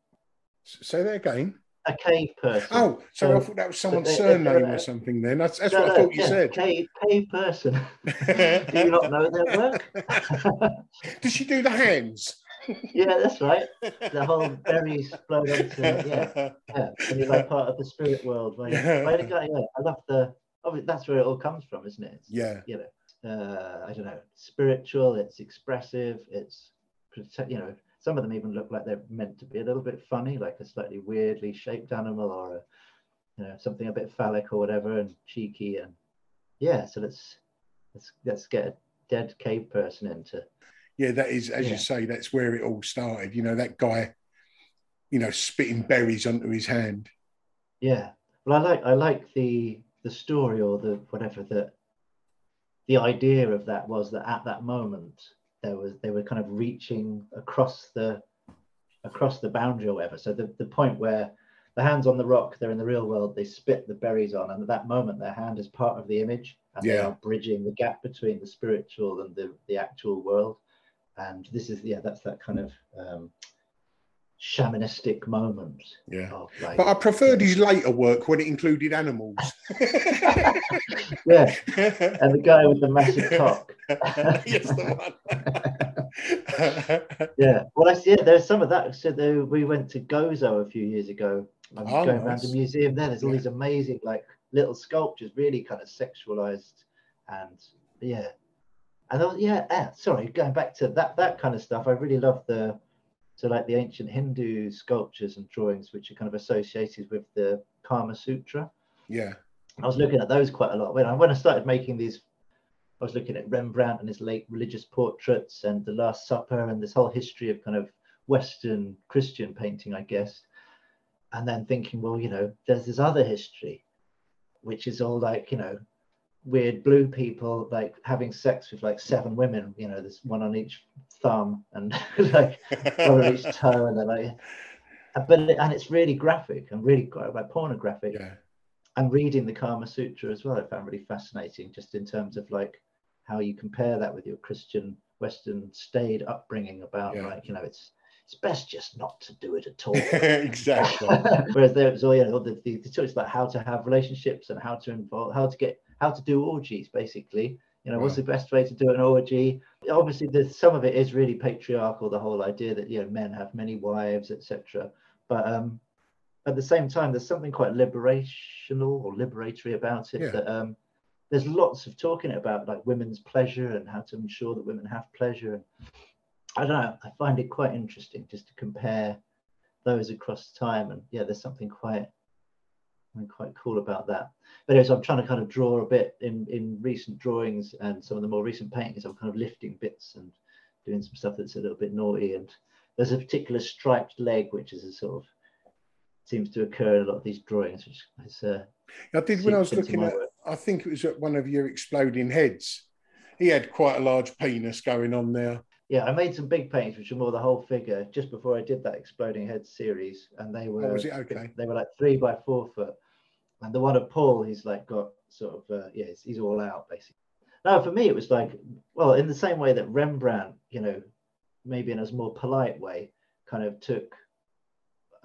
Say that again. A cave person. Oh, so, I thought that was someone's surname or something. Then that's, that's no, what I thought you yeah, said. Cave, cave person. (laughs) do you not know their work? (laughs) Does she do the hands? yeah, that's right. The whole berries float onto yeah, (laughs) yeah. And you're like part of the spirit world. Right? yeah. I love the. Oh, that's where it all comes from, isn't it? It's, yeah. You know, uh, I don't know, spiritual. It's expressive. It's you know, some of them even look like they're meant to be a little bit funny, like a slightly weirdly shaped animal or a, you know, something a bit phallic or whatever, and cheeky and yeah. So let's let's let's get a dead cave person into yeah, that is, as yeah. you say, that's where it all started. You know, that guy, you know, spitting berries onto his hand. Yeah, well, I like I like the the story or the whatever that the idea of that was that at that moment there was they were kind of reaching across the across the boundary or whatever. So the, the point where the hands on the rock, they're in the real world, they spit the berries on, and at that moment their hand is part of the image and yeah. they are bridging the gap between the spiritual and the, the actual world and this is yeah that's that kind of um, shamanistic moments. yeah. but i preferred his later work when it included animals. (laughs) Yeah. And the guy with the massive (laughs) cock. Yes the one. (laughs) Yeah. Well i see yeah, there's some of that. So there, we went to gozo a few years ago. I'm oh, going nice. around the museum there. There's all yeah. these amazing like little sculptures really kind of sexualized and yeah. And was, yeah, uh, sorry, going back to that that kind of stuff, I really love the so like the ancient Hindu sculptures and drawings, which are kind of associated with the Kama Sutra. Yeah, I was looking at those quite a lot when I when I started making these. I was looking at Rembrandt and his late religious portraits and the Last Supper and this whole history of kind of Western Christian painting, I guess. And then thinking, well, you know, there's this other history, which is all like, you know, weird blue people like having sex with like seven women you know there's one on each thumb and (laughs) like one on each toe and then like uh, but and it's really graphic and really quite like pornographic yeah. and reading the kama sutra as well i found really fascinating just in terms of like how you compare that with your christian western staid upbringing about yeah. like you know it's it's best just not to do it at all. (laughs) exactly. (laughs) Whereas there was all you know the, the, the talks about how to have relationships and how to involve how to get how to do orgies, basically. You know, what's the best way to do an orgy? Obviously, there's some of it is really patriarchal. The whole idea that you know men have many wives, etc. But um, at the same time, there's something quite liberational or liberatory about it. Yeah. That um, there's lots of talking about like women's pleasure and how to ensure that women have pleasure. I don't know. I find it quite interesting just to compare those across time. And yeah, there's something quite quite cool about that. But anyways, I'm trying to kind of draw a bit in, in recent drawings and some of the more recent paintings. I'm kind of lifting bits and doing some stuff that's a little bit naughty. And there's a particular striped leg, which is a sort of seems to occur in a lot of these drawings, which is. Uh, I did when I was looking at. Work. I think it was at one of your exploding heads. He had quite a large penis going on there yeah, I made some big paintings which were more the whole figure just before I did that exploding head series, and they were oh, was it okay? They were like three by four foot, and the one of Paul, he's like got sort of uh, yeah, he's, he's all out basically. Now for me, it was like well, in the same way that Rembrandt, you know, maybe in a more polite way, kind of took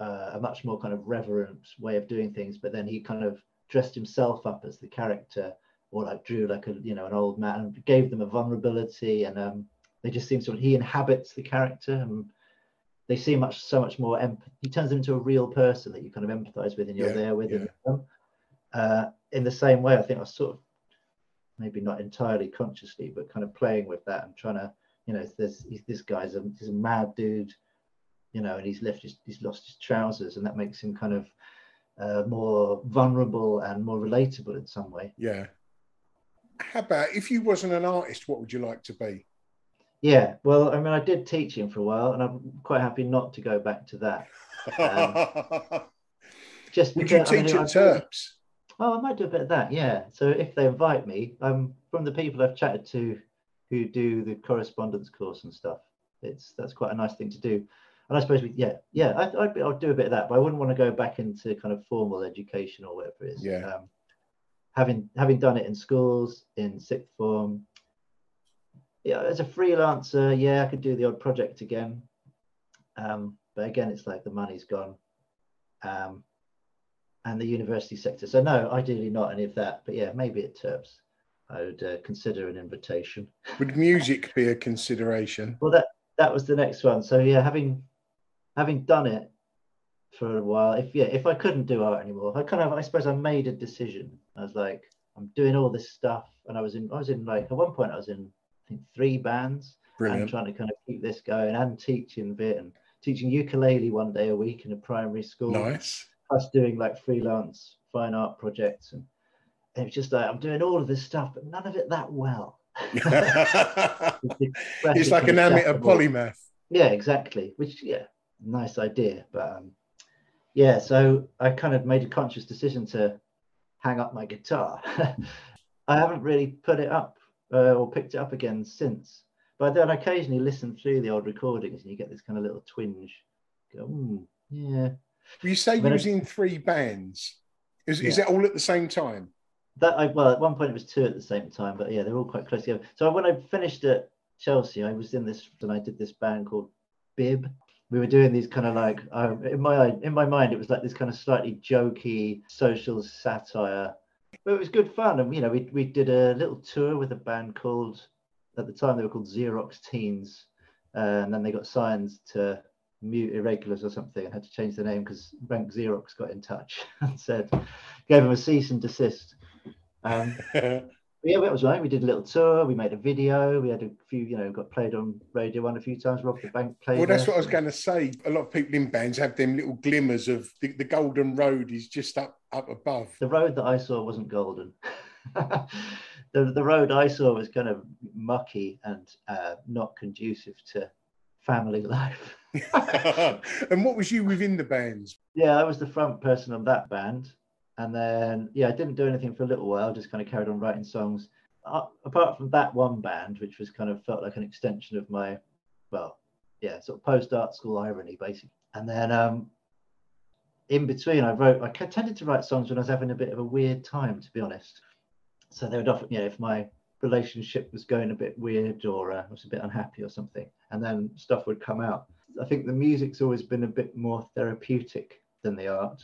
uh, a much more kind of reverent way of doing things, but then he kind of dressed himself up as the character, or like drew like a you know an old man, and gave them a vulnerability and um they just seem to he inhabits the character and they seem much so much more emp- he turns them into a real person that you kind of empathize with and you're yeah, there with yeah. them. Uh, in the same way i think i was sort of maybe not entirely consciously but kind of playing with that and trying to you know there's this guy's a, he's a mad dude you know and he's left his, he's lost his trousers and that makes him kind of uh, more vulnerable and more relatable in some way. Yeah. How about if you wasn't an artist what would you like to be yeah, well, I mean, I did teaching for a while, and I'm quite happy not to go back to that. Um, (laughs) just would because, you teach I mean, at Turps? Oh, I might do a bit of that. Yeah. So if they invite me, um, from the people I've chatted to, who do the correspondence course and stuff, it's that's quite a nice thing to do. and I suppose we, yeah, yeah, I, I'd, be, I'd do a bit of that, but I wouldn't want to go back into kind of formal education or whatever it is. Yeah. Um, having having done it in schools, in sixth form, yeah, as a freelancer, yeah, I could do the odd project again. Um, but again, it's like the money's gone. Um, and the university sector. So no, ideally not any of that. But yeah, maybe at Turps, I would uh, consider an invitation. Would music be a consideration? Well, that that was the next one. So yeah, having having done it for a while, if yeah, if I couldn't do art anymore, I kind of I suppose I made a decision. I was like, I'm doing all this stuff, and I was in I was in like at one point I was in I think three bands. Brilliant. And trying to kind of keep this going and teaching a bit and teaching ukulele one day a week in a primary school. Nice. Plus doing like freelance fine art projects and, and it's just like I'm doing all of this stuff, but none of it that well. (laughs) it's like an amateur polymath. Yeah, exactly. Which yeah, nice idea. But um, yeah, so I kind of made a conscious decision to hang up my guitar. (laughs) I haven't really put it up uh, or picked it up again since. But then occasionally listen through the old recordings and you get this kind of little twinge. Go, mm, yeah. You say you was in three bands. Is, yeah. is that all at the same time? That I well, at one point it was two at the same time, but yeah, they're all quite close together. So when I finished at Chelsea, I was in this and I did this band called Bib. We were doing these kind of like um, in my in my mind, it was like this kind of slightly jokey social satire, but it was good fun. And you know, we we did a little tour with a band called at the time they were called Xerox Teens, uh, and then they got signed to Mute Irregulars or something and had to change the name because Rank Xerox got in touch (laughs) and said, gave them a cease and desist. Um, (laughs) yeah, it was right. We did a little tour. We made a video. We had a few, you know, got played on Radio One a few times. Rob da Bank played. Well, that's there. what I was going to say. A lot of people in bands have them little glimmers of the, the golden road is just up up above. The road that I saw wasn't golden. (laughs) the, the road I saw was kind of mucky and uh, not conducive to family (laughs) life. (laughs) and what was you within the bands? Yeah, I was the front person of that band. And then, yeah, I didn't do anything for a little while, just kind of carried on writing songs. Uh, apart from that one band, which was kind of felt like an extension of my, well, yeah, sort of post art school irony, basically. And then um, in between, I wrote, I tended to write songs when I was having a bit of a weird time, to be honest so they would often, you know, if my relationship was going a bit weird or uh, I was a bit unhappy or something, and then stuff would come out. I think the music's always been a bit more therapeutic than the art.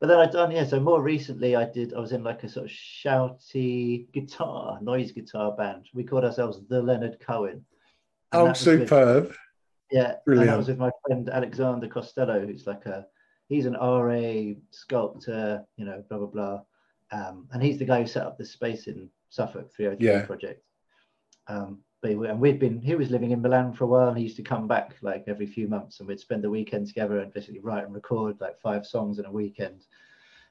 But then I've done, yeah, so more recently I did, I was in like a sort of shouty guitar, noise guitar band. We called ourselves the Leonard Cohen. Oh, superb. With, yeah, Brilliant. and I was with my friend Alexander Costello, who's like a, he's an RA sculptor, you know, blah, blah, blah um, and he's the guy who set up the space in Suffolk 303 yeah. project. Um, but he, and we'd been he was living in Milan for a while, and he used to come back like every few months, and we'd spend the weekend together and basically write and record like five songs in a weekend.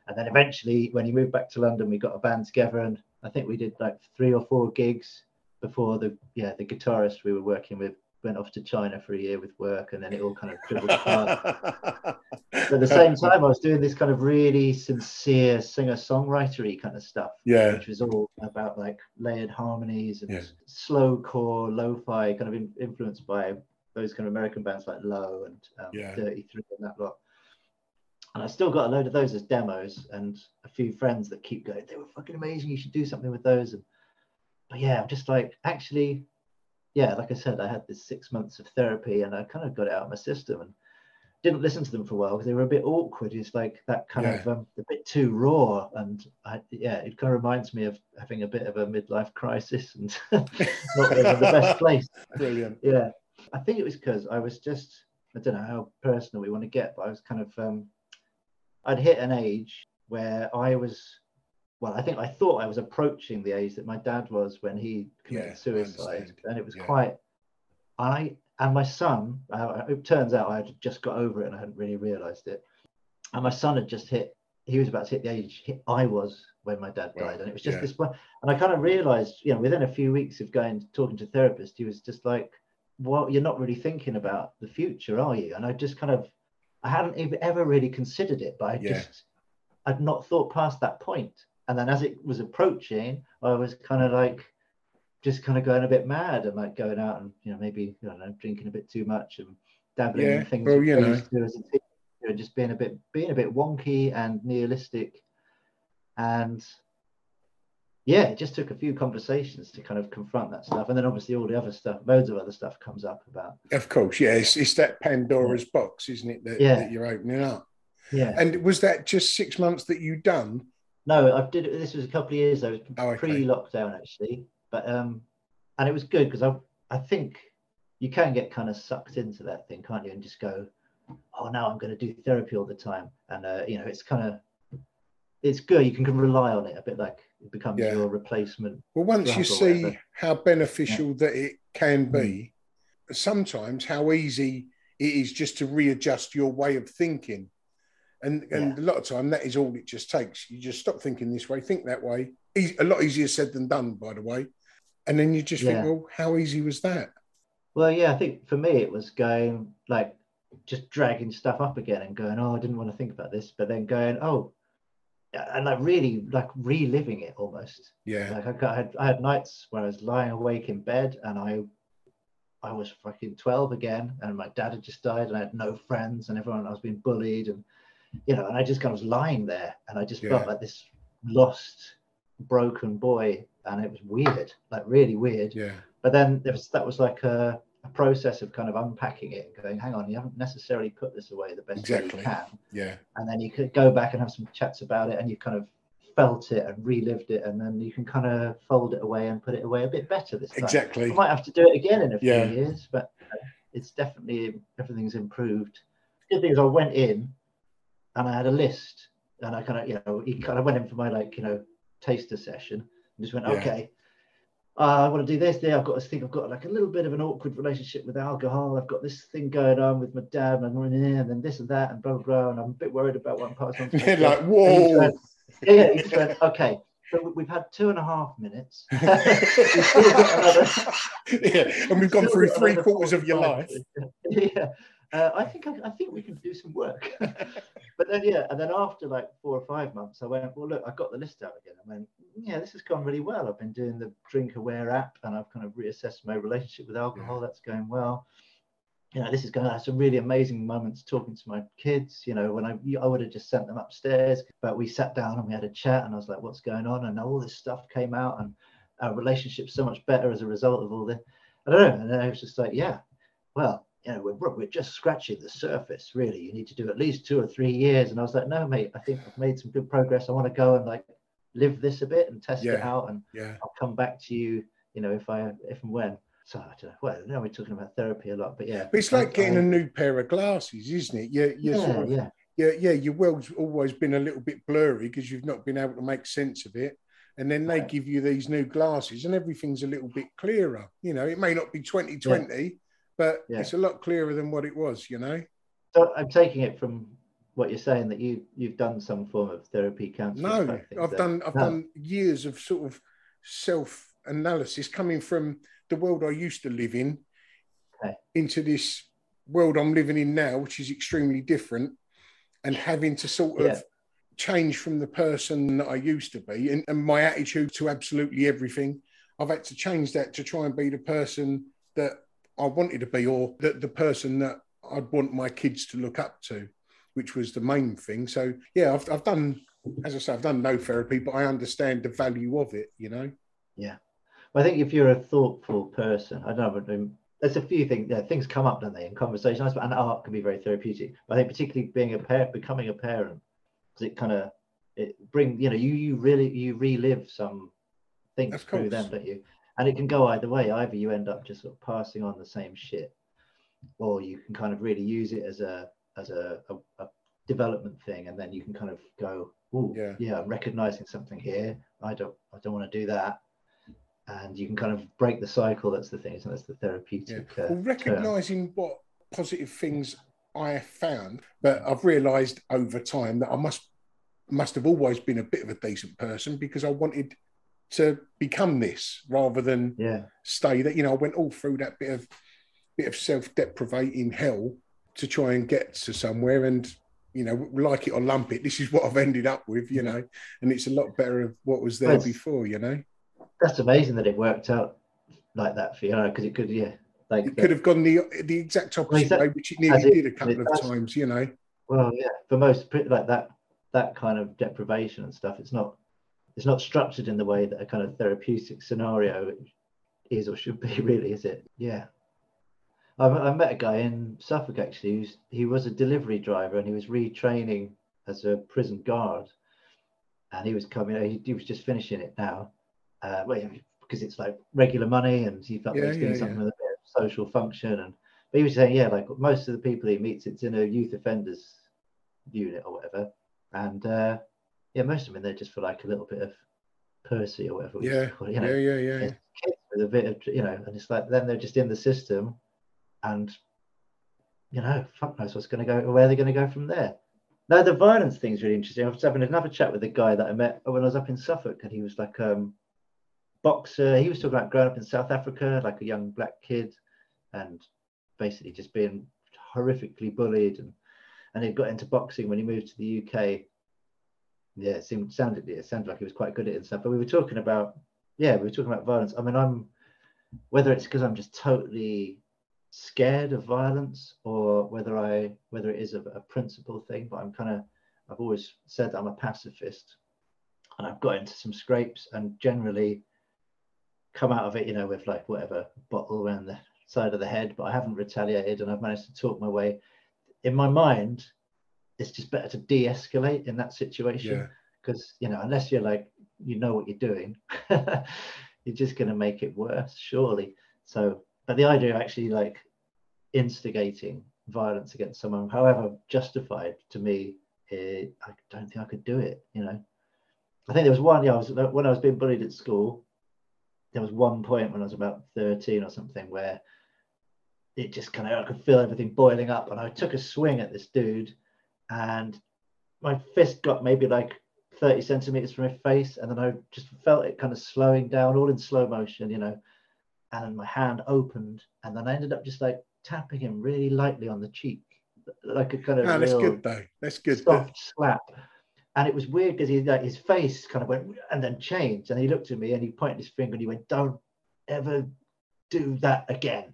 And then eventually, when he moved back to London, we got a band together, and I think we did like three or four gigs before the yeah the guitarist we were working with went off to China for a year with work, and then it all kind of dribbled apart. (laughs) but at the same time, I was doing this kind of really sincere singer-songwritery kind of stuff. Yeah, which was all about like layered harmonies and yeah. slow core, lo-fi, kind of in, influenced by those kind of American bands like Low and um, yeah. Dirty Three and that lot. And I still got a load of those as demos, and a few friends that keep going. They were fucking amazing. You should do something with those. And but yeah, I'm just like actually yeah, like I said, I had this six months of therapy and I kind of got it out of my system and didn't listen to them for a while because they were a bit awkward. It's like that kind yeah. of um, a bit too raw. And I, yeah, it kind of reminds me of having a bit of a midlife crisis and (laughs) not being in the best (laughs) place. Brilliant. Yeah. I think it was because I was just, I don't know how personal we want to get, but I was kind of, um, I'd hit an age where I was well, I think I thought I was approaching the age that my dad was when he committed yeah, suicide, and it was yeah. quite. I and my son. Uh, it turns out I had just got over it, and I hadn't really realised it. And my son had just hit. He was about to hit the age I was when my dad died, and it was just yeah. this one. And I kind of realised, you know, within a few weeks of going talking to a therapist, he was just like, "Well, you're not really thinking about the future, are you?" And I just kind of, I hadn't even ever really considered it, but I just, I'd not thought past that point and then as it was approaching, I was kind of like just kind of going a bit mad and like going out and you know maybe I don't know drinking a bit too much and dabbling Yeah, in things well, you know. as a teen, you know, just being a bit being a bit wonky and nihilistic, and yeah, it just took a few conversations to kind of confront that stuff, and then obviously all the other stuff, loads of other stuff comes up about Of course, yeah. It's, it's that Pandora's box, isn't it? That, Yeah. that you're opening up. yeah. And was that just six months that you done? No, I did it. This was a couple of years though, was Oh, okay. pre-lockdown actually, but um, and it was good because I I think you can get kind of sucked into that thing, can't you? And just go, oh, now I'm going to do therapy all the time, and uh, you know, it's kind of it's good. You can rely on it a bit like it becomes Yeah. your replacement. Well, once you see whatever. how beneficial that it can be, Mm. sometimes how easy it is just to readjust your way of thinking. And and a lot of time that is all it just takes. You just stop thinking this way, think that way. E- A lot easier said than done, by the way. And then you just Yeah. think, well, how easy was that? Well, yeah, I think for me it was going like just dragging stuff up again and going, oh, I didn't want to think about this, but then going, oh, and like really like reliving it almost. Yeah. Like I, got, I had I had nights where I was lying awake in bed and I I was fucking 12 again and my dad had just died and I had no friends and everyone I was being bullied and you know and I just kind of was lying there and I just Yeah. felt like this lost broken boy and it was weird like really weird Yeah. but then there was that was like a, a process of kind of unpacking it and going hang on you haven't necessarily put this away the best way you can Yeah. and then you could go back and have some chats about it and you kind of felt it and relived it and then you can kind of fold it away and put it away a bit better this time Exactly. I might have to do it again in a few Yeah. years but it's definitely everything's improved good thing is I went in and I had a list and I kind of you know he kind of went in for my like you know taster session and just went Yeah. okay uh, I want to do this. There, I've got this thing. I've got like a little bit of an awkward relationship with alcohol. I've got this thing going on with my dad, and, and then this and that, and blah blah blah. And I'm a bit worried about what I'm passing on. Yeah, (laughs) like, whoa. went- yeah, he went, okay. So we- we've had two and a half minutes. (laughs) We've still got another- (laughs) yeah. And we've gone through three quarters of your life. yeah. Uh, I think I, I think we can do some work. But then yeah, and then after like four or five months, I went, well, look, I got the list out again. I went, yeah, this has gone really well. I've been doing the Drinkaware app, and I've kind of reassessed my relationship with alcohol. That's going well. You know, this is going to have some really amazing moments talking to my kids. You know, when I I would have just sent them upstairs, but we sat down and we had a chat, and I was like, what's going on? And all this stuff came out, and our relationship's so much better as a result of all this. I don't know. And then I was just like, yeah, well, you know, we're, we're just scratching the surface, really. You need to do at least two or three years. And I was like, no, mate, I think I've made some good progress. I want to go and like live this a bit and test it out. And Yeah. I'll come back to you, you know, if I, if and when. So I don't know. Well, now we're talking about therapy a lot, but yeah. But it's I- like getting I- a new pair of glasses, isn't it? You're, you're yeah, sort of, yeah. yeah, yeah, your world's always been a little bit blurry because you've not been able to make sense of it. And then they give you these new glasses and everything's a little bit clearer. You know, it may not be 2020, but Yeah. it's a lot clearer than what it was, you know? So I'm taking it from what you're saying that you you've done some form of therapy counseling. No, I've then. done I've No. done oh. years of sort of self analysis coming from the world I used to live in Okay. into this world I'm living in now, which is extremely different, and having to sort of Yeah. change from the person that I used to be and, and my attitude to absolutely everything. I've had to change that to try and be the person that I wanted to be, or the, the person that I'd want my kids to look up to, which was the main thing. So yeah, I've, I've done, as I say, I've done no therapy, but I understand the value of it. You know. Yeah. Well, I think if you're a thoughtful person, I don't know, but there's a few things, yeah, things come up, don't they, in conversation, and art can be very therapeutic. But I think particularly being a parent, becoming a parent, because it kind of, it bring, you know, you you really you relive some things through them, don't you? And it can go either way. Either you end up just sort of passing on the same shit, or you can kind of really use it as a as a, a, a development thing, and then you can kind of go, oh, Yeah. yeah, I'm recognizing something here. I don't I don't want to do that and you can kind of break the cycle. That's the thing, so that's the therapeutic. Uh, Well, term. recognizing what positive things I have found, but I've realised over time that I must must have always been a bit of a decent person because I wanted to become this rather than Yeah, stay that. You know, I went all through that bit of bit of self deprivating hell to try and get to somewhere and. You know, like it or lump it. This is what I've ended up with. You know, and it's a lot better of what was there Well, it's- before. You know. that's amazing that it worked out like that for you, know, because it could, yeah, like It the- could have gone the the exact opposite exact- way, which it nearly it- did a couple of times. You know. Well, yeah, for most like that that kind of deprivation and stuff, it's not it's not structured in the way that a kind of therapeutic scenario is or should be, (laughs) really, is it? Yeah. I, I met a guy in Suffolk actually. Who's, he was a delivery driver and he was retraining as a prison guard, and he was coming. He, he was just finishing it now, uh, well, because it's like regular money, and he felt Yeah, he was doing yeah, something yeah. with a bit of social function. And but he was saying, yeah, like most of the people he meets, it's in a youth offenders unit or whatever, and uh, yeah, most of them in there just for like a little bit of Percy or whatever. we used to Yeah. call it, you know, Yeah. Yeah. Yeah. with a bit of you know, and it's like then they're just in the system, and you know, fuck knows what's going to go, where they're going to go from there. No, the violence thing's really interesting. I was having another chat with a guy that I met when I was up in Suffolk, and he was like um boxer. He was talking about growing up in South Africa, like a young black kid, and basically just being horrifically bullied, and and he got into boxing when he moved to the UK. Yeah, it seemed sounded it sounded like he was quite good at it and stuff. But we were talking about yeah, we were talking about violence. I mean, I'm whether it's because I'm just totally scared of violence or whether I whether it is a, a principle thing, but I'm kind of I've always said that I'm a pacifist and I've got into some scrapes and generally come out of it, you know, with like whatever bottle around the side of the head, but I haven't retaliated and I've managed to talk my way. In my mind, it's just better to de-escalate in that situation Yeah. because you know unless you're like you know what you're doing (laughs) you're just going to make it worse surely so but the idea of actually like instigating violence against someone however justified to me eh, i don't think i could do it you know i think there was one yeah i was when i was being bullied at school there was one point when i was about 13 or something where it just kind of i could feel everything boiling up and i took a swing at this dude and my fist got maybe like 30 centimeters from my face and then i just felt it kind of slowing down all in slow motion you know and my hand opened and then i ended up just like tapping him really lightly on the cheek like a kind of No, that's real good though. That's good. soft slap and it was weird because he like his face kind of went and then changed and he looked at me and he pointed his finger and he went don't ever do that again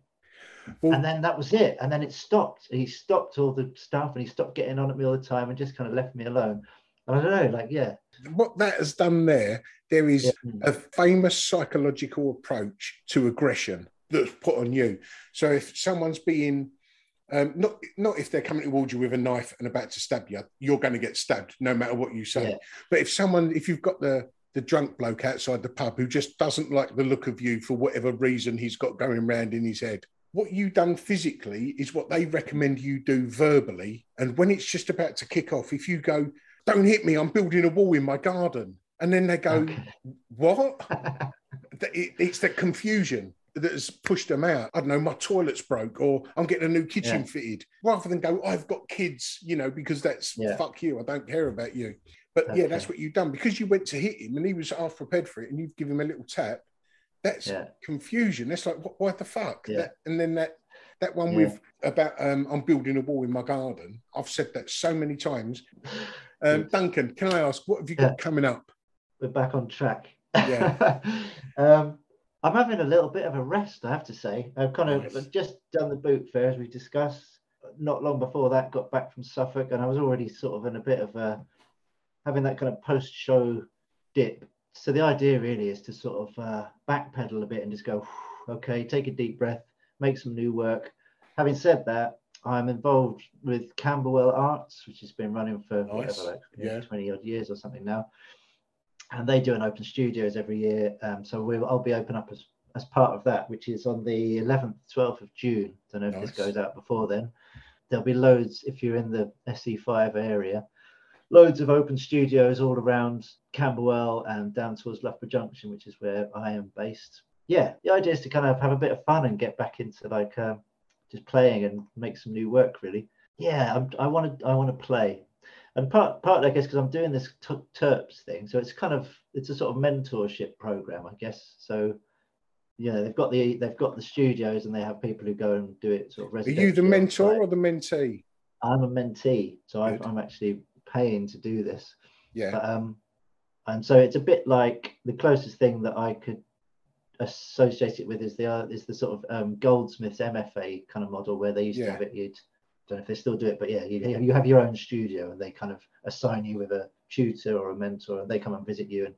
Well- and then that was it and then it stopped he stopped all the stuff and he stopped getting on at me all the time and just kind of left me alone and i don't know like yeah What that has done there, there is Yeah. a famous psychological approach to aggression that's put on you. So if someone's being um, not not if they're coming towards you with a knife and about to stab you, you're going to get stabbed no matter what you say. Yeah. But if someone, if you've got the the drunk bloke outside the pub who just doesn't like the look of you for whatever reason he's got going round in his head, what you've done physically is what they recommend you do verbally. And when it's just about to kick off, if you go, "Don't hit me, I'm building a wall in my garden," and then they go, "What?" (laughs) It- it's the confusion that has pushed them out. I don't know, my toilet's broke, or I'm getting a new kitchen Yeah. fitted, rather than go, I've got kids, you know, because that's Yeah. fuck you. I don't care about you. But yeah, that's what you've done because you went to hit him and he was half prepared for it, and you've given him a little tap. That's Yeah. confusion. That's like, what, what the fuck? Yeah. That, and then that that one Yeah. with about um, I'm building a wall in my garden. I've said that so many times. (laughs) Um, Duncan, can I ask what have you got coming up? we're back on track. Yeah. (laughs) um, I'm having a little bit of a rest, I have to say. I've kind of Nice. just done the boot fair as we discussed. Not long before that, got back from Suffolk, and I was already sort of in a bit of a having that kind of post-show dip. So the idea really is to sort of uh, backpedal a bit and just go, okay, take a deep breath, make some new work. Having said that, I'm involved with Camberwell Arts, which has been running for Nice. whatever, like Yeah. 20 odd years or something now and they do an open studios every year. Um, so we'll, I'll be open up as, as part of that, which is on the 11th, 12th of June. Don't know if Nice. this goes out before then. There'll be loads if you're in the SE5 area. Loads of open studios all around Camberwell and down towards Loughborough Junction, which is where I am based. Yeah, the idea is to kind of have a bit of fun and get back into like um, just playing and make some new work. Really, yeah. I'm, I want to I want to play and part part I guess because I'm doing this t- Turps thing, so it's kind of it's a sort of mentorship program, I guess. So yeah, they've got the they've got the studios and they have people who go and do it sort of. Are you the mentor or the mentee? I'm a mentee, so Good. I'm actually paying to do this. Yeah. But, um, and so it's a bit like the closest thing that I could associate it with is the uh, is the sort of um, Goldsmiths MFA kind of model where they used Yeah. to have it. You'd don't know if they still do it, but yeah, you, you have your own studio and they kind of assign you with a tutor or a mentor, and they come and visit you. And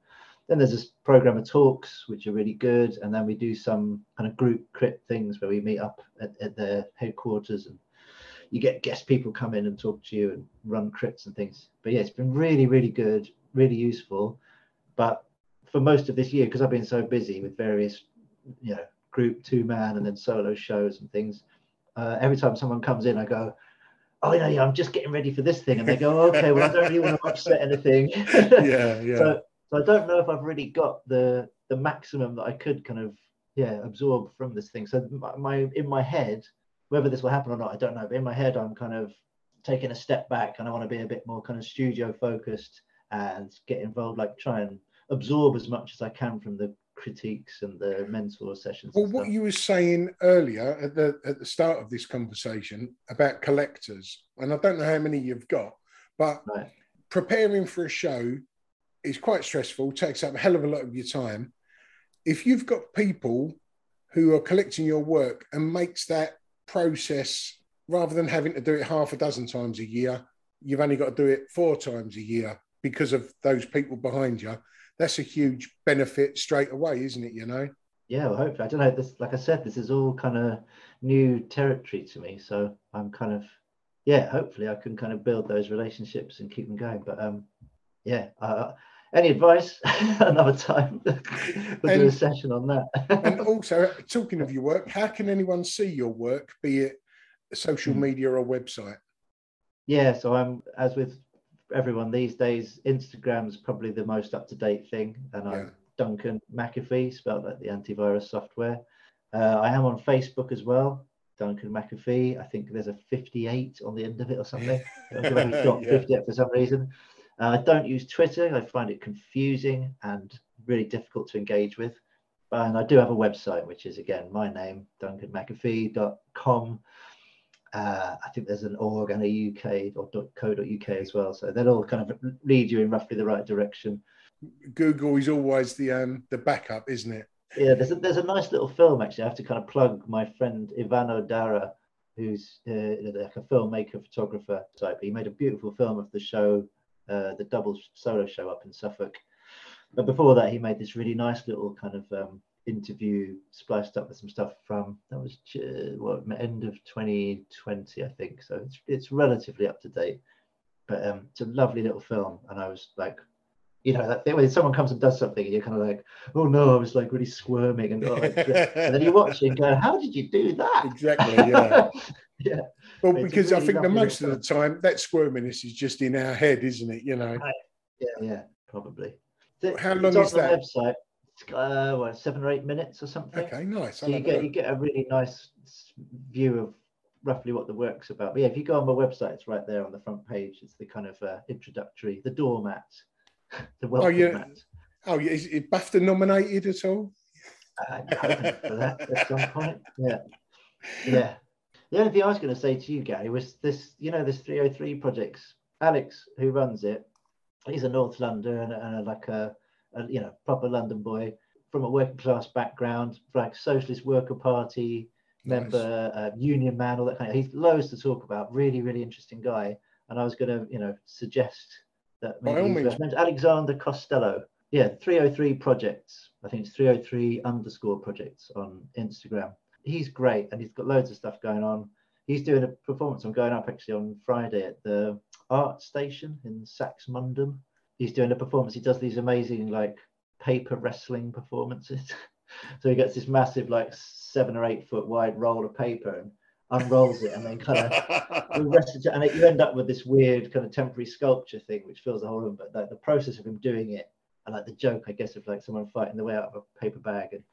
then there's this program of talks which are really good, and then we do some kind of group crit things where we meet up at, at their headquarters and you get guest people come in and talk to you and run crits and things. But yeah, it's been really, really good, really useful. But for most of this year, because I've been so busy with various, you know, group two man and then solo shows and things, uh, every time someone comes in, I go, "Oh yeah, yeah, I'm just getting ready for this thing," and they go, "Okay, well, I don't really want to upset anything." (laughs) (laughs) Yeah, yeah. So, so I don't know if I've really got the the maximum that I could kind of yeah absorb from this thing. So my, my in my head, whether this will happen or not, I don't know. But in my head, I'm kind of taking a step back, and I want to be a bit more kind of studio focused and get involved, like try and absorb as much as I can from the critiques and the mentor sessions. Well, what you were saying earlier at the at the start of this conversation about collectors, and I don't know how many you've got, but Right. preparing for a show is quite stressful, takes up a hell of a lot of your time. If you've got people who are collecting your work and makes that process rather than having to do it half a dozen times a year, you've only got to do it four times a year because of those people behind you. That's a huge benefit straight away, isn't it? You know. yeah well hopefully i don't know this like i said this is all kind of new territory to me so i'm kind of yeah hopefully i can kind of build those relationships and keep them going but um yeah any advice (laughs) another time (laughs) we'll do a session on that and (laughs) also, talking of your work, how can anyone see your work, be it social Hmm. media or website? yeah so i'm as with everyone these days instagram's probably the most up-to-date thing and i'm Yeah. duncan mcafee spelled like the antivirus software uh, i am on facebook as well duncan mcafee i think there's a 58 on the end of it or something I've got Yeah. 58 for some reason uh, i don't use twitter i find it confusing and really difficult to engage with and i do have a website which is again my name duncanmcafee.com uh, I think there's an org and a UK or .co.uk as well. So they'll all kind of lead you in roughly the right direction. Google is always the um the backup, isn't it? Yeah, there's a, there's a nice little film actually. I have to kind of plug my friend Ivano Dara, who's uh, like a filmmaker, photographer type. He made a beautiful film of the show, uh, the double solo show up in Suffolk. But before that, he made this really nice little kind of um, interview spliced up with some stuff from that was uh, what end of 2020, I think. So it's it's relatively up to date. But um, it's a lovely little film, and I was like, you know, that thing when someone comes and does something, and you're kind of like, oh no, I was like really squirming, and, oh, and then you watch it and go, how did you do that? Exactly, yeah. (laughs) (laughs) yeah. Well, It's because I think the most of the time that squirminess is just in our head, isn't it? You know. Yeah, yeah, probably. How long on is the that? Website. Uh, what, seven or eight minutes or something. Okay, nice. So you get look. you get a really nice view of roughly what the work's about. But yeah, if you go on my website, it's right there on the front page. It's the kind of uh, introductory, the doormat, (laughs) the welcome yeah. mat. Oh, yeah, is it BAFTA nominated at all? Uh, for that at some point. Yeah, yeah. The only thing I was going to say to you, Gary, was this. You know, this 303 projects. Alex, who runs it, he's a North Londoner and, a- and a, like a, a you know proper London boy from a working class background, like Socialist Worker Party Nice. member, uh, union man, all that kind of. He's loads to talk about. Really, really interesting guy. And I was going to, you know, suggest that By maybe all means. Alexander Costello. Yeah, 303 projects. I think it's 303 underscore projects on Instagram. He's great and he's got loads of stuff going on. He's doing a performance. I'm going up actually on Friday at the Art Station in Saxmundham. He's doing a performance. He does these amazing like paper wrestling performances. (laughs) so he gets this massive like seven or eight foot wide roll of paper and unrolls it and then kind (laughs) of and it, you end up with this weird kind of temporary sculpture thing which fills the whole room. But like, the process of him doing it and like the joke, I guess, of like someone fighting their way out of a paper bag and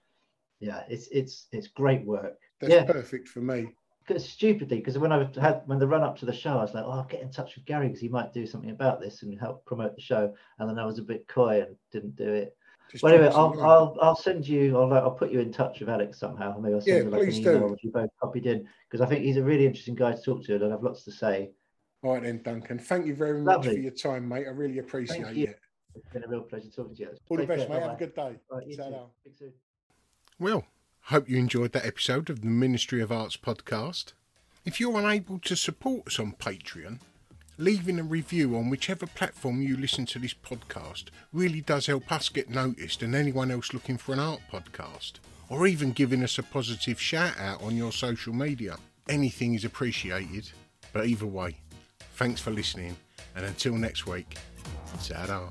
yeah, it's it's it's great work. That's yeah, perfect for me. because stupidly, because when I had when the run up to the show, I was like, oh, I'll get in touch with Gary because he might do something about this and help promote the show. And then I was a bit coy and didn't do it. Just But anyway, drop us a I'll. I'll I'll send you. I'll I'll put you in touch with Alex somehow. Maybe I'll send Yeah, you like an email do. if you both copied in because I think he's a really interesting guy to talk to and I have lots to say. All right then, Duncan. Thank you very much for your time, mate. I really appreciate you. it. It's been a real pleasure talking to you. All the best, care. mate. Have a Bye-bye. good day. All right, Well, hope you enjoyed that episode of the Ministry of Arts podcast. If you're unable to support us on Patreon, leaving a review on whichever platform you listen to this podcast really does help us get noticed and anyone else looking for an art podcast, or even giving us a positive shout out on your social media. Anything is appreciated, but either way, thanks for listening, and until next week, ta